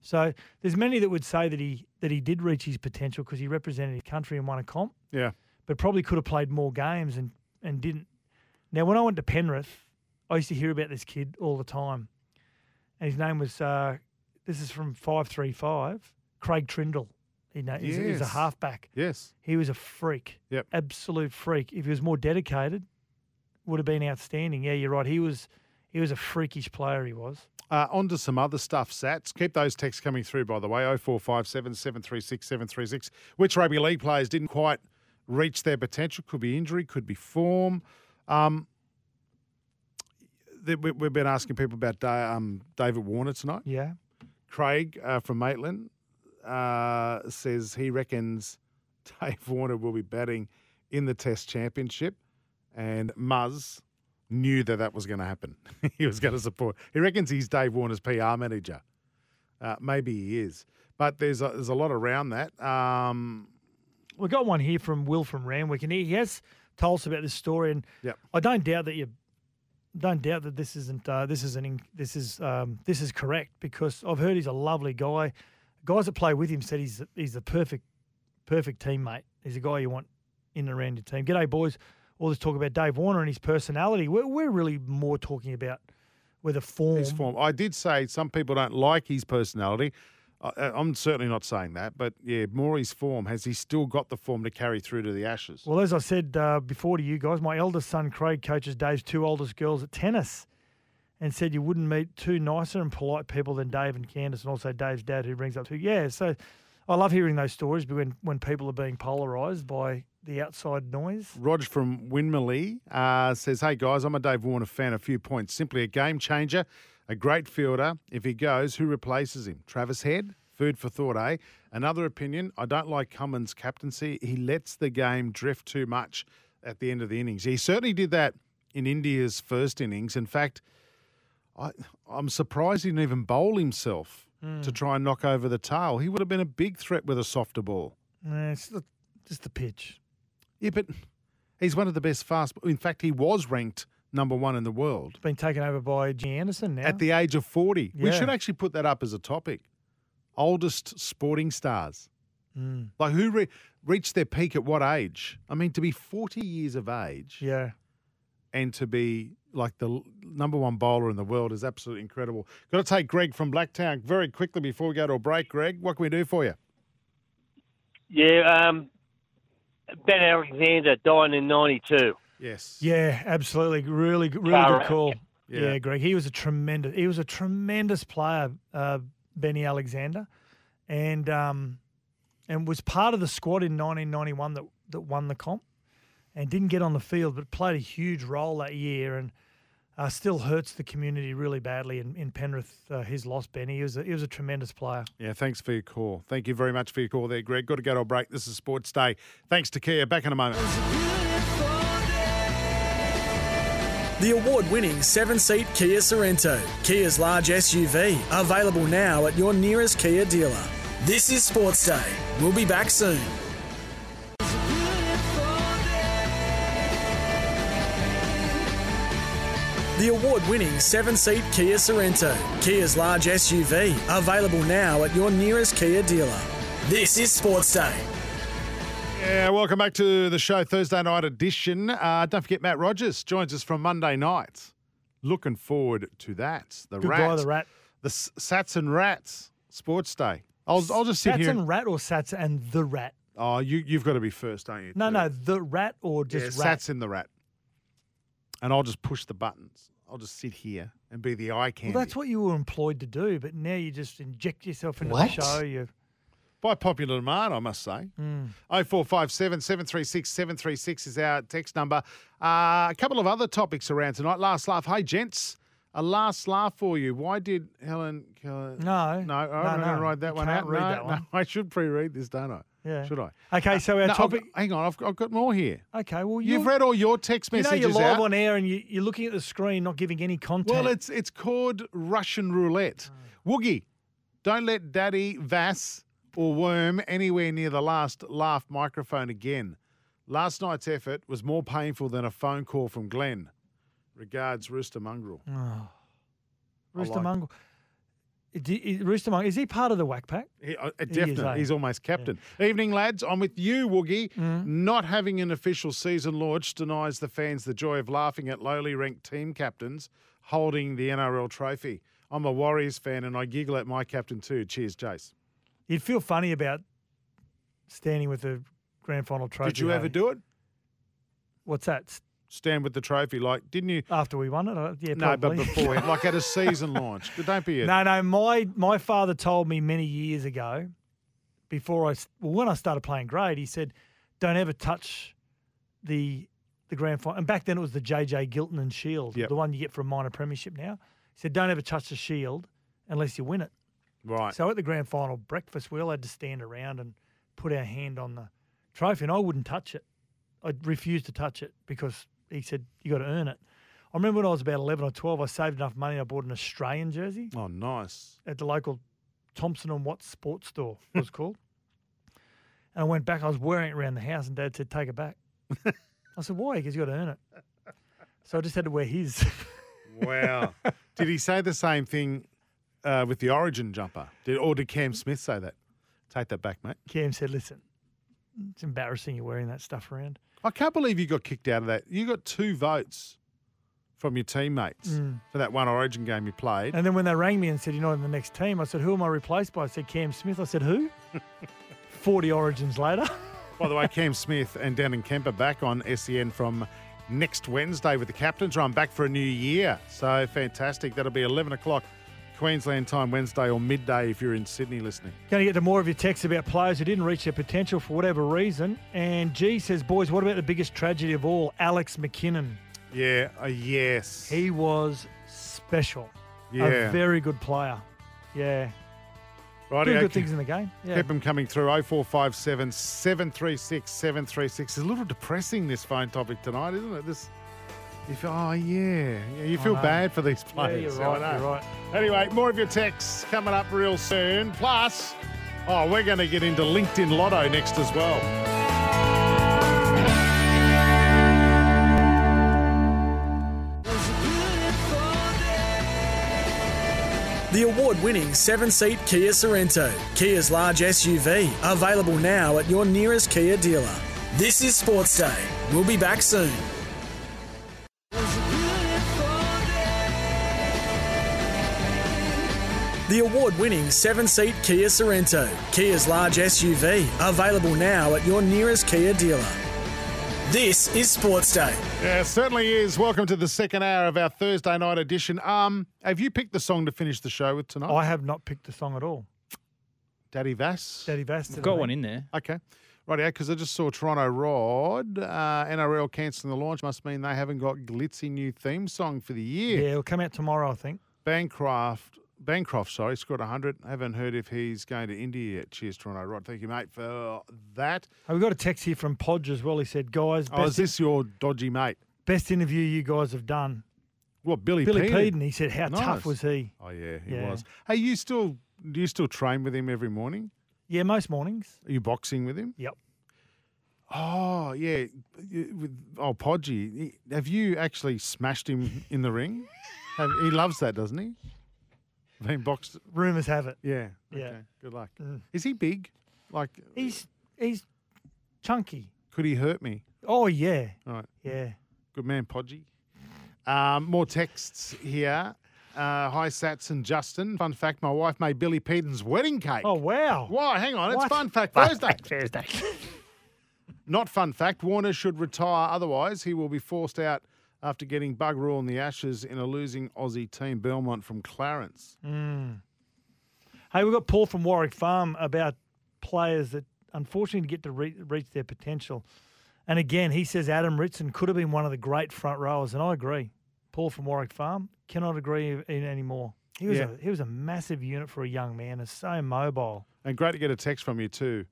So there's many that would say that he that he did reach his potential because he represented his country and won a comp, Yeah. but probably could have played more games and and didn't. Now, when I went to Penrith, I used to hear about this kid all the time, and his name was uh, this is from five three five Craig Trindle. He know, he's, he's a halfback. Yes. He was a freak. Yep. Absolute freak. If he was more dedicated, would have been outstanding. Yeah, you're right. He was he was a freakish player. He was. Uh, on to some other stuff, Sats. Keep those texts coming through, by the way. 0457 736 736. Which rugby league players didn't quite reach their potential? Could be injury, could be form. Um, we- we've been asking people about um, David Warner tonight. Yeah. Craig uh, from Maitland uh, says he reckons Dave Warner will be batting in the Test Championship, and Muzz knew that that was going to happen. he was going to support. He reckons he's Dave Warner's PR manager. Uh, maybe he is, but there's a, there's a lot around that. Um, We got one here from Will from Randwick, and he, he has told us about this story. And Yep. I don't doubt that you don't doubt that this isn't uh, this is an this is um, this is correct because I've heard he's a lovely guy. Guys that play with him said he's he's the perfect perfect teammate. He's a guy you want in and around your team. G'day, boys. All this talk about Dave Warner and his personality. We're, we're really more talking about whether form. his form. I did say some people don't like his personality. I, I'm certainly not saying that, but yeah, more his form. Has he still got the form to carry through to the Ashes? Well, as I said uh, before to you guys, my eldest son Craig coaches Dave's two oldest girls at tennis, and said you wouldn't meet two nicer and polite people than Dave and Candice, and also Dave's dad, who brings up two. Yeah, so I love hearing those stories But when when people are being polarised by the outside noise. Rog from Winmalee uh, says, Hey guys, I'm a Dave Warner fan. A few points. Simply a game changer, a great fielder. If he goes, who replaces him? Travis Head? Food for thought, eh? Another opinion I don't like Cummins' captaincy. He lets the game drift too much at the end of the innings. He certainly did that in India's first innings. In fact, I, I'm surprised he didn't even bowl himself to try and knock over the tail. He would have been a big threat with a softer ball. Uh, it's the, just the pitch. Yeah, but he's one of the best fast. In fact, he was ranked number one in the world It's been taken over by G. Anderson now. at the age of 40. We should actually put that up as a topic. Oldest sporting stars. Mm. Like who re- reached their peak at what age? I mean, to be 40 years of age yeah. and to be like the number one bowler in the world is absolutely incredible. Got to take Greg from Blacktown very quickly before we go to a break. Greg, what can we do for you? Yeah, um, Ben Alexander dying in '92. Yes. Yeah, absolutely. Really, really Far good call. Yeah. Yeah. Greg. He was a tremendous. He was a tremendous player, uh, Benny Alexander, and um, and was part of the squad in 1991 that that won the comp, and didn't get on the field, but played a huge role that year, and uh, still hurts the community really badly in, in Penrith. Uh, his loss, Benny. He was a, he was a tremendous player. Yeah, thanks for your call. Thank you very much for your call there, Greg. Got to go to a break. This is Sports Day. Thanks to Kia. Back in a moment. The award winning seven seat Kia Sorento, Kia's large SUV, available now at your nearest Kia dealer. This is Sports Day. We'll be back soon. The award winning seven seat Kia Sorento, Kia's large SUV, available now at your nearest Kia dealer. This is Sports Day. Yeah, welcome back to the show, Thursday night edition. Uh, don't forget, Matt Rogers joins us from Monday night. Looking forward to that. The Good Rat. the Rat. The S- Sats and Rats Sports Day. I'll, I'll just sit Sats here. Sats and Rat or Sats and the Rat? oh, you, you've got to be first, don't you? No, to- no, the Rat or just yeah, Rat? Sats in the Rat. And I'll just push the buttons. I'll just sit here and be the eye candy. Well, that's what you were employed to do, but now you just inject yourself into What? the show. You By popular demand, I must say. Mm. 0457 736 736 is our text number. Uh, a couple of other topics around tonight. Last laugh. Hey, gents, a last laugh for you. Why did Helen Keller. No. No, I'm No, going to no. write that You one can't out. read no, that one. no, I should pre read this, don't I? Yeah. Should I? Okay, so our No, I've topic. got- hang on, I've, I've got more here. Okay, well, You've read all your text You know messages you're live out. on air and you, you're looking at the screen, not giving any content. Well, it's it's called Russian roulette. Ah. Woogie, don't let Daddy Vass or Worm anywhere near the last laugh microphone again. Last night's effort was more painful than a phone call from Glenn. Regards, Rooster Mongrel. Oh. Rooster like- Mongrel. Rooster Mongrel, is he part of the whack pack? He, uh, He is, definitely, eh? he's almost captain. Evening, lads. I'm with you, Woogie. Mm-hmm. Not having an official season launch denies the fans the joy of laughing at lowly ranked team captains holding the NRL trophy. I'm a Warriors fan and I giggle at my captain too. Cheers, Jace. You'd feel funny about standing with the grand final trophy. Did you ever do it? What's that? Stand with the trophy, like didn't you? After we won it? Uh, yeah, No, but before, like at a season launch. Don't be a No, no. My my father told me many years ago, before I well, when I started playing grade, he said, "Don't ever touch the the grand final." And back then it was the JJ Giltinan Shield, Yep. the one you get for a minor premiership. Now he said, "Don't ever touch the Shield unless you win it." right. So at the grand final breakfast, we all had to stand around and put our hand on the trophy, and I wouldn't touch it. I refused to touch it because he said you got to earn it. I remember when I was about eleven or twelve, I saved enough money. I bought an Australian jersey Oh, nice. at the local Thompson and Watts sports store. It was called. And I went back. I was wearing it around the house, and Dad said, "Take it back." I said, "Why?" Because you got to earn it. So I just had to wear his. Wow. did he say the same thing uh, with the Origin jumper? Did or did Cam Smith say that? Take that back, mate. Cam said, "Listen, it's embarrassing you're wearing that stuff around." I can't believe you got kicked out of that. You got two votes from your teammates Mm. for that one Origin game you played. And then when they rang me and said, You're not in the next team, I said, Who am I replaced by? I said, Cam Smith. I said, Who? 40 origins later. By the way, Cam Smith and Dannon Kemp are back on SEN from next Wednesday with the captain's I'm back for a new year. So fantastic. That'll be 11 o'clock Queensland time Wednesday or midday if you're in Sydney listening. Going to get to more of your texts about players who didn't reach their potential for whatever reason. And G says, Boys, what about the biggest tragedy of all? Alex McKinnon. Yeah, uh, yes. He was special. Yeah. A very good player. Yeah. Righty, Doing good things in the game. Yeah. Keep them coming through 0457 736 736. It's a little depressing, this phone topic tonight, isn't it? This, you feel, oh, yeah. yeah you I feel know. bad for these Yeah, players. you're I right. know. You're right. Anyway, more of your texts coming up real soon. Plus, oh, we're going to get into LinkedIn Lotto next as well. The award winning seven seat Kia Sorento, Kia's large SUV, available now at your nearest Kia dealer. This is Sports Day. We'll be back soon. The award winning seven seat Kia Sorento, Kia's large SUV, available now at your nearest Kia dealer. This is Sports Day. Yeah, it certainly is. Welcome to the second hour of our Thursday night edition. Um, have you picked the song to finish the show with tonight? I have not picked the song at all. Daddy Vass? Daddy Vass. I've got one in there. Okay. Right, yeah, because I just saw Toronto Rod, uh, NRL cancelling the launch. Must mean they haven't got glitzy new theme song for the year. Yeah, it'll come out tomorrow, I think. Bancroft, Bancroft, sorry, scored 100. Haven't heard if he's going to India yet. Cheers, Toronto Rod. Thank you, mate, for that. Oh, we got a text here from Podge as well. He said, "Guys, Oh, is this your dodgy mate? best interview you guys have done." What, Billy, Billy Peden? Peden. He said, "How Nice. tough was he?" Oh, yeah, he Yeah. was. Hey, you still, do you still train with him every morning? Yeah, most mornings. Are you boxing with him? Yep. Oh yeah, with oh Podgy. Have you actually smashed him in the ring? Have, he loves that, doesn't he? Being boxed. Rumours have it. Yeah. Yeah. Okay. Good luck. Mm. Is he big? Like, He's he's chunky. could he hurt me? Oh yeah, All right. yeah. Good man, Podgy. Um, more texts here. Uh, hi, Sats and Justin. Fun fact: My wife made Billy Peden's wedding cake. Oh wow. Why? Hang on, it's Fun Fact Fun Thursday. Fact Thursday. Not fun fact. Warner should retire, otherwise he will be forced out after getting bugger all in the ashes in a losing Aussie team. Belmont from Clarence. Mm. Hey, we've got Paul from Warwick Farm about players that unfortunately get to re- reach their potential. And again, he says Adam Ritson could have been one of the great front rowers, and I agree. Paul from Warwick Farm cannot agree in anymore. He was Yeah. a he was a massive unit for a young man, and so mobile. And great to get a text from you too,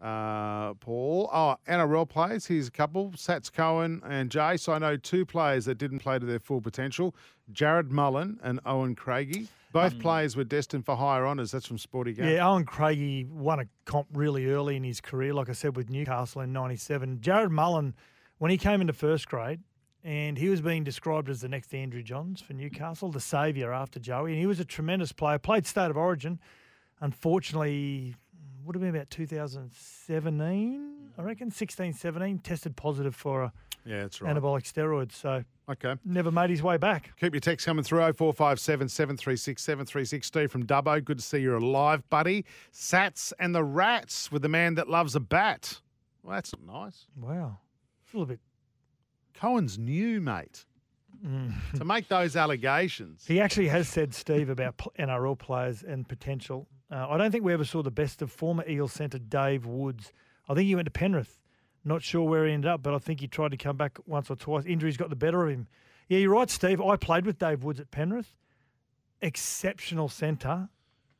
uh, Paul. Oh, NRL players. Here's a couple: Sats Cohen and Jace. I know two players that didn't play to their full potential: Jarrod Mullen and Owen Craigie. Both players were destined for higher honours. That's from Sporty Game. Yeah, Owen Craigie won a comp really early in his career, like I said, with Newcastle in '97. Jarrod Mullen, when he came into first grade, and he was being described as the next Andrew Johns for Newcastle, the saviour after Joey, and he was a tremendous player. Played State of Origin, unfortunately, would have been about 2017, I mm. reckon, 16, 17. Tested positive for a Yeah, that's right. anabolic steroids, so Okay. never made his way back. Keep your text coming through 0457 736 736. Steve from Dubbo, good to see you're alive, buddy. Sats and the Rats with the man that loves a bat. Well, that's nice. Wow, it's a little bit. Cohen's new, mate. Mm. to make those allegations. He actually has said, Steve, about NRL players and potential. Uh, I don't think we ever saw the best of former Eagle centre Dave Woods. I think he went to Penrith. Not sure where he ended up, but I think he tried to come back once or twice. Injuries got the better of him. Yeah, you're right, Steve. I played with Dave Woods at Penrith. Exceptional centre.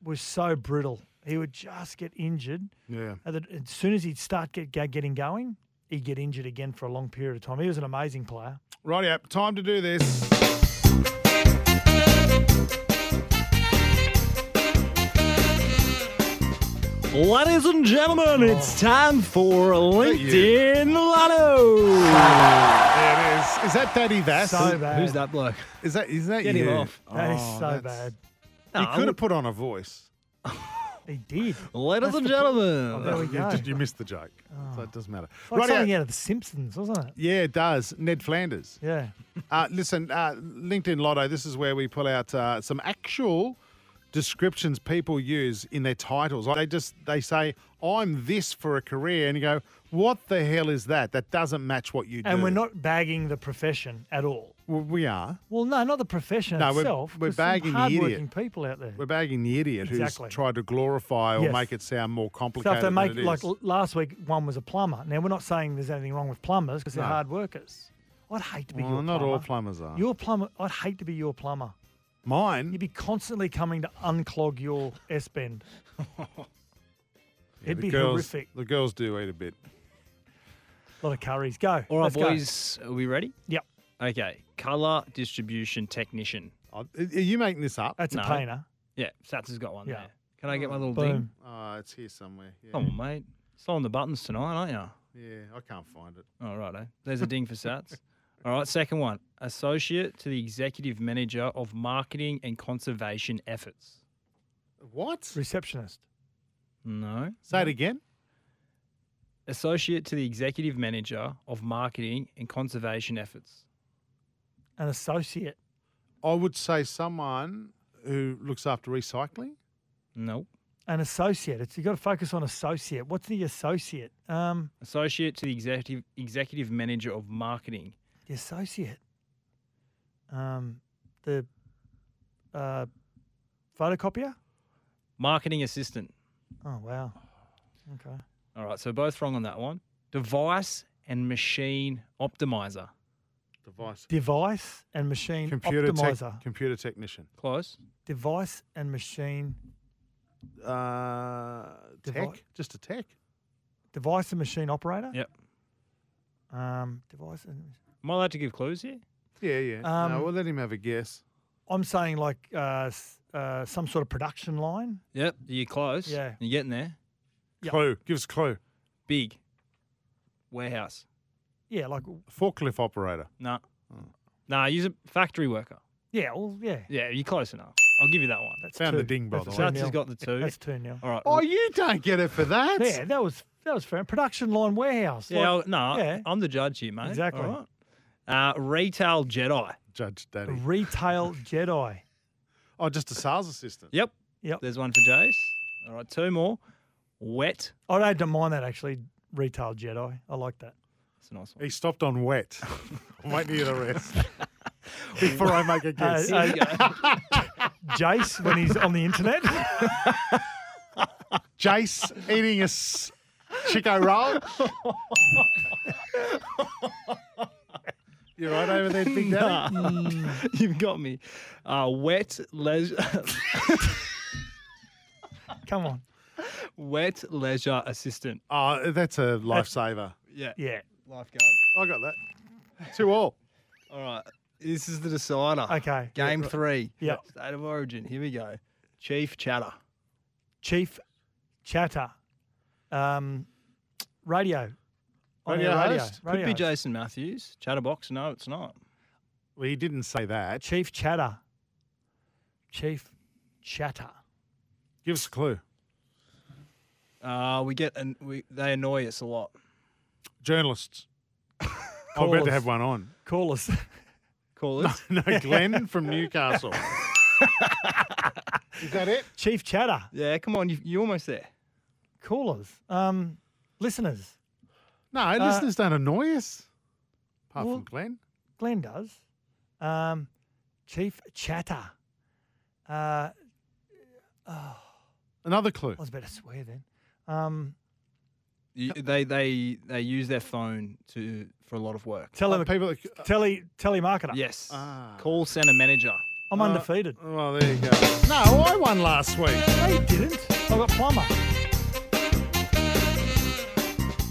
Was so brittle. He would just get injured. Yeah. As soon as he'd start get, get- getting going, he'd get injured again for a long period of time. He was an amazing player. Righty up. Time to do this. Ladies and gentlemen, it's time for LinkedIn Lotto. There it is. Is that Daddy Vass? So bad. Who's that bloke? Is that is that Get you? him off. That is Oh, so that's- bad. No, You I could have put on a voice. He did. Ladies That's and the- gentlemen. Oh, there we You, go. did- you missed the joke, so it doesn't matter. Like Righty something up. out of The Simpsons, wasn't it? Yeah, it does. Ned Flanders. Yeah. Uh, listen, uh, LinkedIn Lotto, this is where we pull out uh, some actual descriptions people use in their titles. They just they say, I'm this for a career, and you go, What the hell is that? That doesn't match what you do. And we're not bagging the profession at all. Well, we are. Well, no, not the profession No, we're- we're There's some bagging the idiot. people out there. We're bagging the idiot Exactly. who's tried to glorify or Yes. make it sound more So complicated if they make like last week, one was a plumber. Now we're not saying there's anything wrong with plumbers because they're No. hard workers. I'd hate to be your plumber. Well, your not plumber. all plumbers are. Your plumber. I'd hate to be your plumber. Mine. You'd be constantly coming to unclog your S bend. Yeah, It'd be girls, horrific. The girls do eat a bit. A lot of curries. Go. All right, Let's go. boys, are we ready? Yep. Okay. Color distribution technician. Oh, Are you making this up? That's a No. painter. Yeah, Sats has got one Yeah. there. Can I get my little Boom. ding? Oh, it's here somewhere. Yeah. Come on, mate. Slowing the buttons tonight, aren't you? Yeah, I can't find it. All right, eh? There's a ding for Sats. All right, second one. Associate to the executive manager of marketing and conservation efforts. What? Receptionist. No. Say it again. Associate to the executive manager of marketing and conservation efforts. An associate. I would say someone who looks after recycling. Nope. An associate. It's you got to focus on associate. What's the associate? Um, Associate to the executive executive manager of marketing. The associate. Um, the uh, photocopier. Marketing assistant. Oh wow. Okay. All right, so both wrong on that one. Device and machine optimizer. Device. Device and machine Computer tech, optimizer. computer technician. Close. Device and machine. Uh, Devi- tech. Just a tech. Device and machine operator. Yep. Um, device and. Am I allowed to give clues here? Yeah, yeah. Um, no, we'll let him have a guess. I'm saying like uh, uh, some sort of production line. Yep. You're close. Yeah. You're getting there. Yep. Clue. Give us a clue. Big. Warehouse. Yeah, like Forklift operator. No. Nah, he's a factory worker. yeah, well, yeah. Yeah, you're close enough. I'll give you that one. That's Found two. the ding, by That's the way. Sats has got the two. That's two nil. All right. Oh, you don't get it for that. Yeah, that was that was fair. Production line warehouse. Yeah, like- I'll- no, yeah. I'm the judge here, mate. Exactly. All right. Uh, retail Jedi. Judge Daddy. Retail Jedi. Oh, just a sales assistant. Yep. Yep. There's one for Jace. All right, two more. Wet. I don't mind that actually. Retail Jedi. I like that. It's a nice one. He stopped on wet. I'm waiting to hear the rest before I make a guess. Uh, guess. uh, Jace when he's on the internet. Jace eating a s- Chico roll. You right over there, Big Daddy? Nah. You've got me. Uh, wet leisure. Come on. wet leisure assistant. Oh, that's a lifesaver. Yeah. Yeah. Lifeguard. I got that. Two all. All right. This is the decider. Okay. Game Yeah. three. Yep. State of origin. Here we go. Chief Chatter. Chief Chatter. Um, radio. On Radio air host? Could Radio be host. Jason Matthews. Chatterbox. No, it's not. Well, he didn't say that. Chief Chatter. Chief Chatter. Give us a clue. Uh, we get and we they annoy us a lot. Journalists. I'm Call about to have one on. Call us. Call us. No, Glenn from Newcastle. Is that it? Chief Chatter. yeah, come on. You, you're almost there. Callers. Um, listeners. No, listeners don't annoy us. Apart well- from Glenn. Glenn does. Um, Chief Chatter. Uh, Another clue. I was about to swear then. Um, You, they they they use their phone to for a lot of work. tele, Oh, people that- tele, telemarketer. Yes. Ah. Call center manager. I'm Uh, undefeated. Well, there you go. No, I won last week. No, you didn't. I got plumber.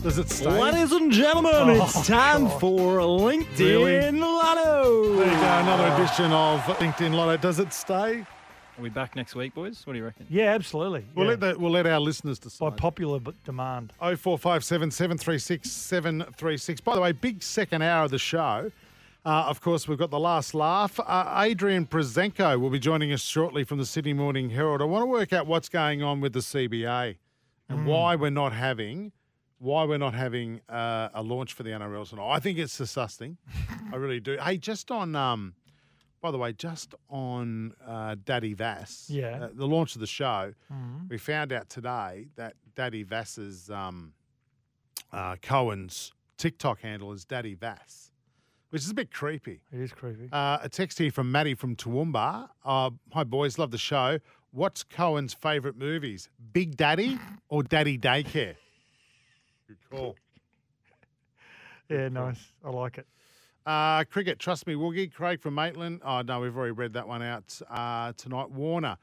Does it stay? Ladies and gentlemen, Oh, it's time God. for LinkedIn Really? Lotto. There you go. Another edition of LinkedIn Lotto. Does it stay? Are we back next week, boys? What do you reckon? Yeah, absolutely. We'll yeah. let the, we'll let our listeners decide. By decide. popular b- demand. Oh four five seven seven three six seven three six. By the way, big second hour of the show. Uh, of course, we've got the last laugh. Uh, Adrian Proszenko will be joining us shortly from the Sydney Morning Herald. I want to work out what's going on with the CBA and why we're not having why we're not having uh, a launch for the NRL tonight. I think it's disgusting. I really do. Hey, just on um, by the way, just on uh, Daddy Vass, Yeah. uh, the launch of the show, we found out today that Daddy Vass's um, uh, Cohen's TikTok handle is Daddy Vass, which is a bit creepy. It is creepy. Uh, a text here from Maddie from Toowoomba. Uh, Hi, boys. Love the show. What's Cohen's favourite movies? Big Daddy or Daddy Daycare? Good call. yeah, nice. I like it. Uh, cricket, trust me, Woogie. Craig from Maitland. Oh, no, we've already read that one out uh, tonight. Warner.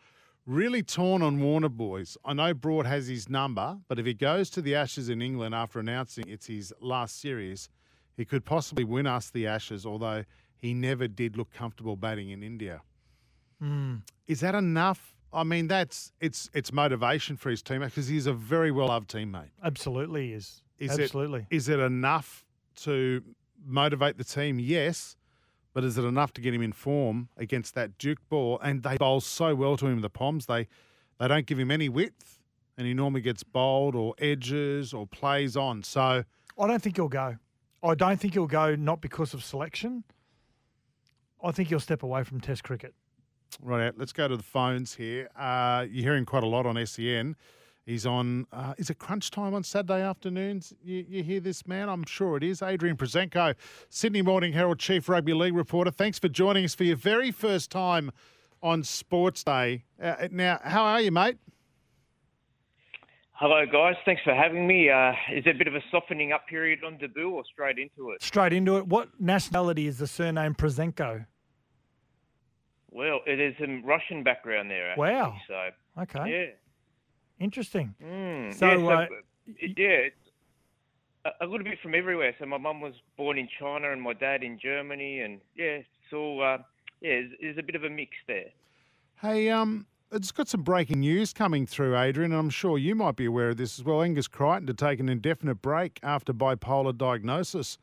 Really torn on Warner, boys. I know Broad has his number, but if he goes to the Ashes in England after announcing it's his last series, he could possibly win us the Ashes, although he never did look comfortable batting in India. Is that enough? I mean, that's it's it's motivation for his teammate because he's a very well loved teammate. Absolutely is. Is Absolutely. it is it enough to motivate the team? Yes, but is it enough to get him in form against that Duke ball? And they bowl so well to him the Poms. They they don't give him any width, and he normally gets bowled or edges or plays on. So I don't think he'll go. I don't think he'll go not because of selection. I think he'll step away from Test cricket. Right out. Let's go to the phones here. Uh, you're hearing quite a lot on SEN. He's on. Uh, is it crunch time on Saturday afternoons? You, you hear this man? I'm sure it is. Adrian Proszenko, Sydney Morning Herald Chief Rugby League reporter. Thanks for joining us for your very first time on Sports Day. Uh, now, how are you, mate? Hello, guys. Thanks for having me. Uh, is there a bit of a softening up period on debut or straight into it? Straight into it. What nationality is the surname Proszenko? Well, it is some Russian background there. Actually, Wow. So, Okay. yeah. Interesting. Mm, So, yeah, so, uh, it- yeah, it's a, a little bit from everywhere. So my mum was born in China and my dad in Germany, and yeah, so uh, yeah, there's, there's a bit of a mix there. Hey, um, it's got some breaking news coming through, Adrian, and I'm sure you might be aware of this as well. Angus Crichton to take an indefinite break after bipolar diagnosis.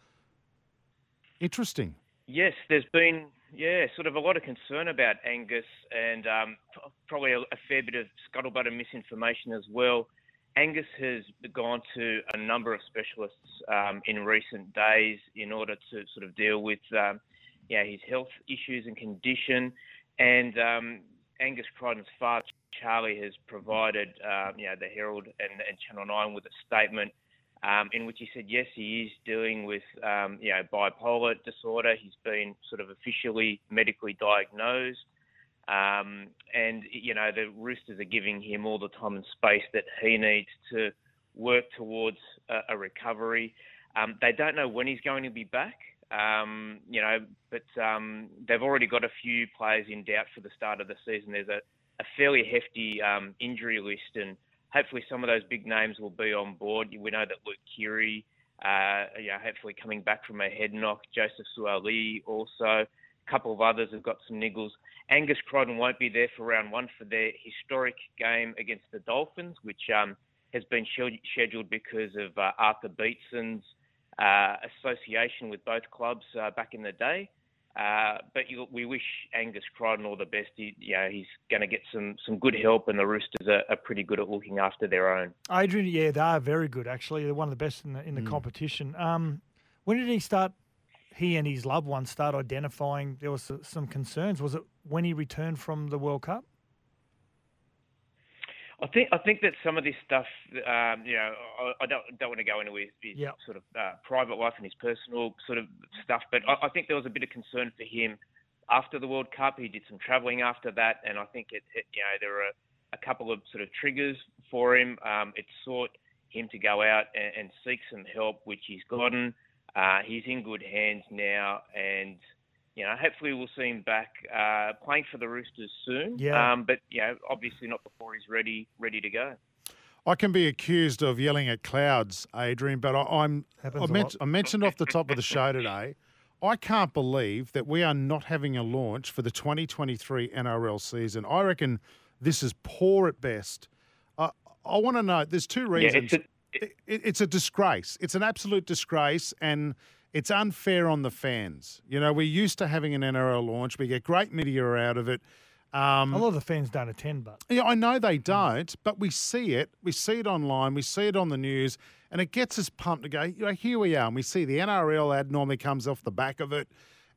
Interesting. Yes, there's been yeah sort of a lot of concern about Angus and um, probably a, a fair bit of scuttlebutt and misinformation as well. Angus has gone to a number of specialists um, in recent days in order to sort of deal with um, yeah his health issues and condition, and um, Angus Crichton's father Charlie has provided um, you know the Herald and, and Channel Nine with a statement um, in which he said yes, he is dealing with um, you know bipolar disorder. He's been sort of officially medically diagnosed, um, and you know the Roosters are giving him all the time and space that he needs to work towards a, a recovery. Um, they don't know when he's going to be back. Um, you know, but um, they've already got a few players in doubt for the start of the season. There's a, a fairly hefty injury list, and hopefully some of those big names will be on board. We know that Luke Keary, uh, yeah, hopefully coming back from a head knock. Joseph Suaalii also. A couple of others have got some niggles. Angus Crichton won't be there for round one for their historic game against the Dolphins, which um, has been scheduled because of uh, Arthur Beetson's uh, association with both clubs uh, back in the day. Uh, but you, we wish Angus Crichton all the best. He, you know, he's going to get some, some good help, and the Roosters are, are, pretty good at looking after their own. Adrian, yeah, they are very good. Actually, they're one of the best in the in the mm. competition. Um, when did he start? He and his loved ones start identifying there was some concerns. Was it when he returned from the World Cup? I think I think that some of this stuff, um, you know, I, I, don't don't want to go into his, his yep. sort of uh, private life and his personal sort of stuff, but I, I, think there was a bit of concern for him after the World Cup. He did some travelling after that, and I think it, it you know there were a, a, couple of sort of triggers for him. Um, it sought him to go out and, and, seek some help, which he's gotten. Uh, he's in good hands now, and you know, hopefully we'll see him back uh, playing for the Roosters soon. Yeah. Um, but you know, obviously not before he's ready ready to go. I can be accused of yelling at clouds, Adrian, but I, am I, men- I mentioned off the top of the show today. I can't believe that we are not having a launch for the 2023 NRL season. I reckon this is poor at best. Uh, I want to know. There's two reasons. Yeah, it's, a, it, it, it's a disgrace. It's an absolute disgrace, and it's unfair on the fans. You know, we're used to having an NRL launch. We get great media out of it. Um, a lot of the fans don't attend, but yeah, I know they don't, but we see it. We see it online. We see it on the news, and it gets us pumped to go. You know, here we are, and we see the NRL ad normally comes off the back of it,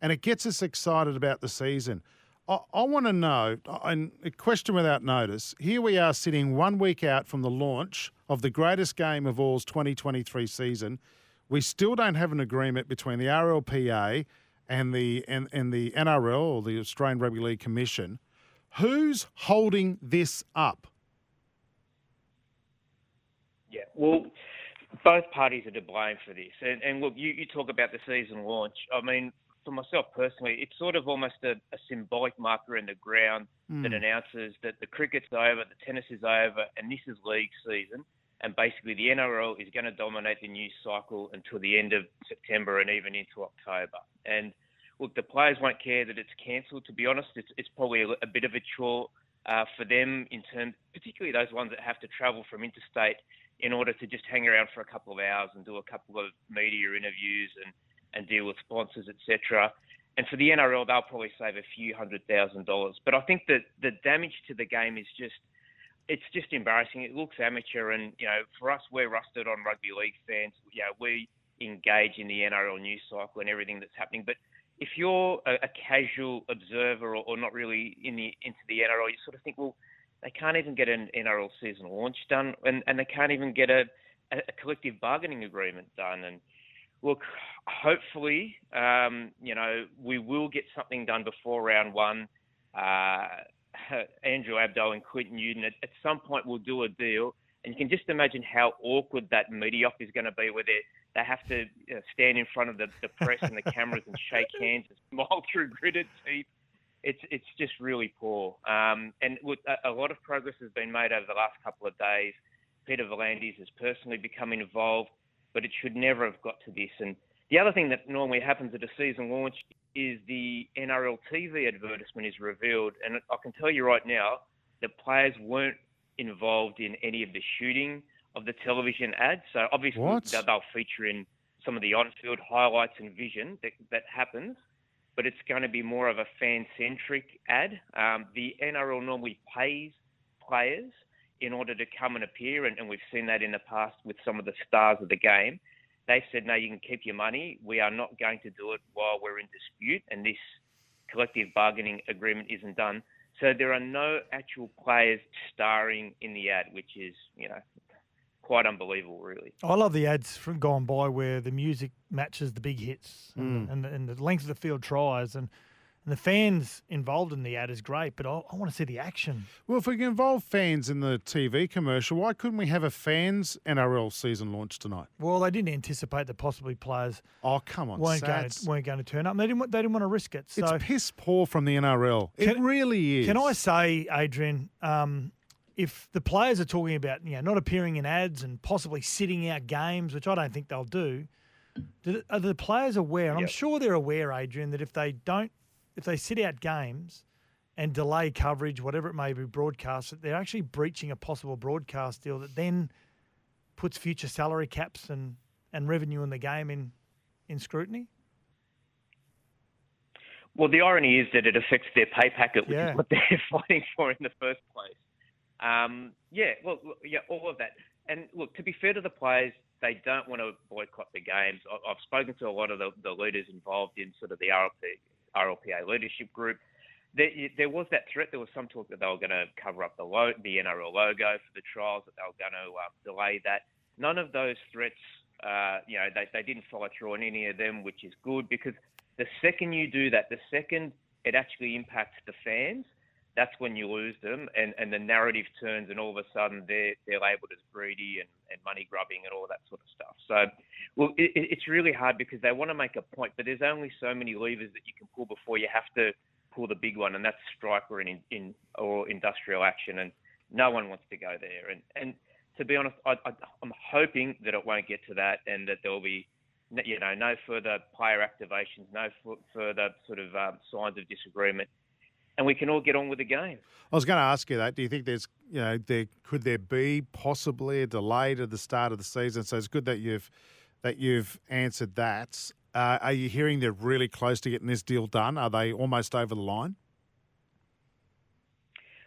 and it gets us excited about the season. I, I want to know, and a question without notice. Here we are, sitting one week out from the launch of the greatest game of all's 2023 season. We still don't have an agreement between the RLPA and the and, and the NRL or the Australian Rugby League Commission. Who's holding this up? Yeah, well, both parties are to blame for this. And, and look, you, you talk about the season launch. I mean, for myself personally, it's sort of almost a, a symbolic marker in the ground mm. that announces that the cricket's over, the tennis is over, and this is league season and basically the NRL is going to dominate the news cycle until the end of September and even into October. And look, the players won't care that it's cancelled. To be honest, it's, it's probably a, a, bit of a chore uh, for them in terms, particularly those ones that have to travel from interstate in order to just hang around for a couple of hours and do a couple of media interviews and, and deal with sponsors, etc. And for the NRL, they'll probably save a few hundred thousand dollars. But I think that the damage to the game is just it's just embarrassing. It looks amateur, and you know, for us, we're rusted on rugby league fans. You know, we engage in the NRL news cycle and everything that's happening. But if you're a, a casual observer or, or, not really in the into the NRL, you sort of think, well, they can't even get an NRL season launch done, and, and they can't even get a, a, collective bargaining agreement done. And look, hopefully, um, you know, we will get something done before round one. Uh, Andrew Abdo and Clint Newton at, at some point will do a deal. And you can just imagine how awkward that media is going to be, where they they have to you know, stand in front of the, the press and the cameras and shake hands and smile through gritted teeth. It's it's just really poor. Um, and with, a, a lot of progress has been made over the last couple of days. Peter V'landys has personally become involved, but it should never have got to this. And the other thing that normally happens at a season launch is the NRL TV advertisement is revealed, and I can tell you right now, the players weren't involved in any of the shooting of the television ads. So obviously What? they'll, they'll feature in some of the on-field highlights and vision that, that happens, but it's going to be more of a fan-centric ad. Um, the NRL normally pays players in order to come and appear, and, and we've seen that in the past with some of the stars of the game. They said, no, you can keep your money. We are not going to do it while we're in dispute, and this collective bargaining agreement isn't done. So there are no actual players starring in the ad, which is, you know, quite unbelievable, really. I love the ads from gone by where the music matches the big hits and, Mm. and, the, and the length of the field tries and, and the fans involved in the ad is great, but I, I want to see the action. Well, if we can involve fans in the TV commercial, why couldn't we have a fans NRL season launch tonight? Well, they didn't anticipate that possibly players Oh, come on, weren't going, to, weren't going to turn up. They didn't, want- they didn't want to risk it. So It's piss poor from the NRL. It Can- really is. Can I say, Adrian, um, if the players are talking about you know not appearing in ads and possibly sitting out games, which I don't think they'll do, do are the players aware? And I'm sure they're aware, Adrian, that if they don't, if they sit out games and delay coverage, whatever it may be, broadcast, they're actually breaching a possible broadcast deal that then puts future salary caps and, and revenue in the game in in scrutiny. Well, the irony is that it affects their pay packet, which Yeah. is what they're fighting for in the first place. Um, yeah, well, yeah, all of that. And look, to be fair to the players, they don't want to boycott the games. I've spoken to a lot of the, the leaders involved in sort of the RLP, RLPA leadership group. There, there was that threat. There was some talk that they were going to cover up the, lo- the NRL logo for the trials, that they were going to uh, delay that. None of those threats, uh, you know, they, they didn't follow through on any of them, which is good because the second you do that, the second it actually impacts the fans, that's when you lose them and, and the narrative turns and all of a sudden they're, they're labelled as greedy and, and money grubbing and all that sort of stuff. So, well, it, it- it's really hard because they want to make a point, but there's only so many levers that you can pull before you have to pull the big one, and that's strike or in, in or industrial action, and no one wants to go there. And and to be honest, I, I'm hoping that it won't get to that, and that there'll be, you know, no further player activations, no further sort of um, signs of disagreement, and we can all get on with the game. I was going to ask you that. Do you think there's, you know, there could there be possibly a delay to the start of the season? So it's good that you've that you've answered that. Uh, are you hearing they're really close to getting this deal done? Are they almost over the line?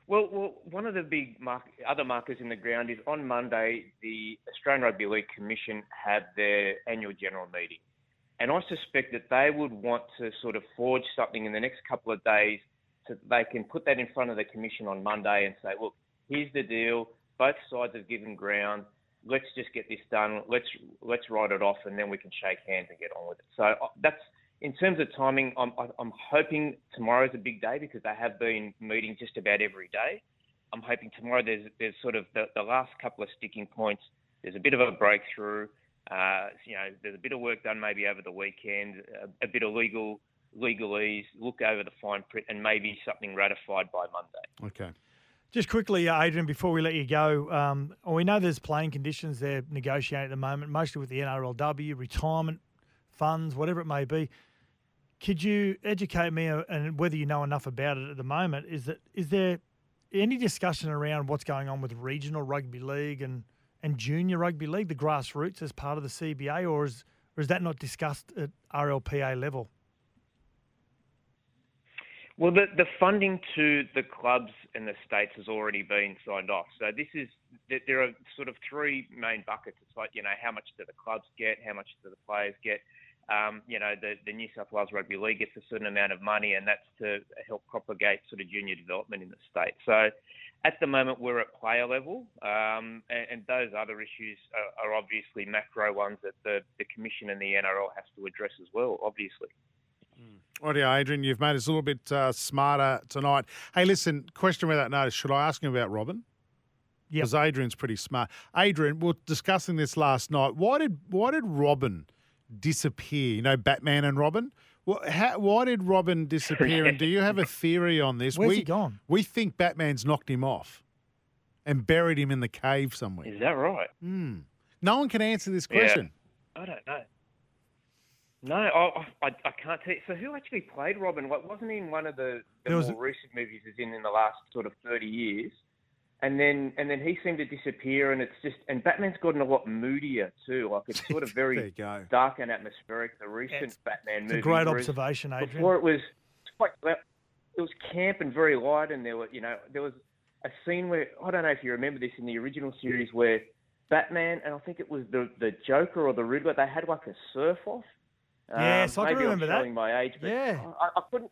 Well, well, one of the big mark, other markers in the ground is on Monday, the Australian Rugby League Commission had their annual general meeting. And I suspect that they would want to sort of forge something in the next couple of days so they can put that in front of the commission on Monday and say, look, here's the deal. Both sides have given ground. Let's just get this done. Let's let's write it off, and then we can shake hands and get on with it. So uh, that's in terms of timing. I'm I'm hoping tomorrow's a big day because they have been meeting just about every day. I'm hoping tomorrow there's there's sort of the, the last couple of sticking points. There's a bit of a breakthrough. Uh, you know, there's a bit of work done maybe over the weekend, a, a bit of legal legalese, look over the fine print, and maybe something ratified by Monday. Okay. Just quickly, uh, Adrian, before we let you go, um, we know there's playing conditions they're negotiating at the moment, mostly with the NRLW, retirement funds, whatever it may be. Could you educate me, uh, and whether you know enough about it at the moment, is that is there any discussion around what's going on with regional rugby league and, and junior rugby league, the grassroots as part of the CBA, or is or is that not discussed at RLPA level? Well, the, the funding to the clubs and the states has already been signed off. So this is there- are sort of three main buckets. It's like you know how much do the clubs get, how much do the players get. Um, you know the, the New South Wales Rugby League gets a certain amount of money, and that's to help propagate sort of junior development in the state. So at the moment we're at player level, um, and, and those other issues are, are obviously macro ones that the, the commission and the NRL has to address as well. Obviously. Rightio, Adrian, you've made us a little bit uh, smarter tonight. Hey, listen, question without notice. Should I ask him about Robin? Yep. Because Adrian's pretty smart. Adrian, we were discussing this last night. Why did why did Robin disappear? You know, Batman and Robin. Wh- how, why did Robin disappear? and do you have a theory on this? Where's we, he gone? We think Batman's knocked him off and buried him in the cave somewhere. Is that right? Hmm. No one can answer this Yeah. question. I don't know. No, I, I, I can't tell you. So who actually played Robin? What wasn't he in one of the, the There more a- recent movies he's in in the last sort of thirty years? and then and then he seemed to disappear, and it's just and Batman's gotten a lot moodier too. Like it's sort of very dark and atmospheric. The recent It's- Batman It's movie. a great whereas observation, Adrian. Before it was quite well, it was camp and very light, and there were you know there was a scene where I don't know if you remember this in the original series where Batman and I think it was the the Joker or the Riddler they had like a surf off. Yes, I can remember I'm that. my age, but Yeah. I, I couldn't.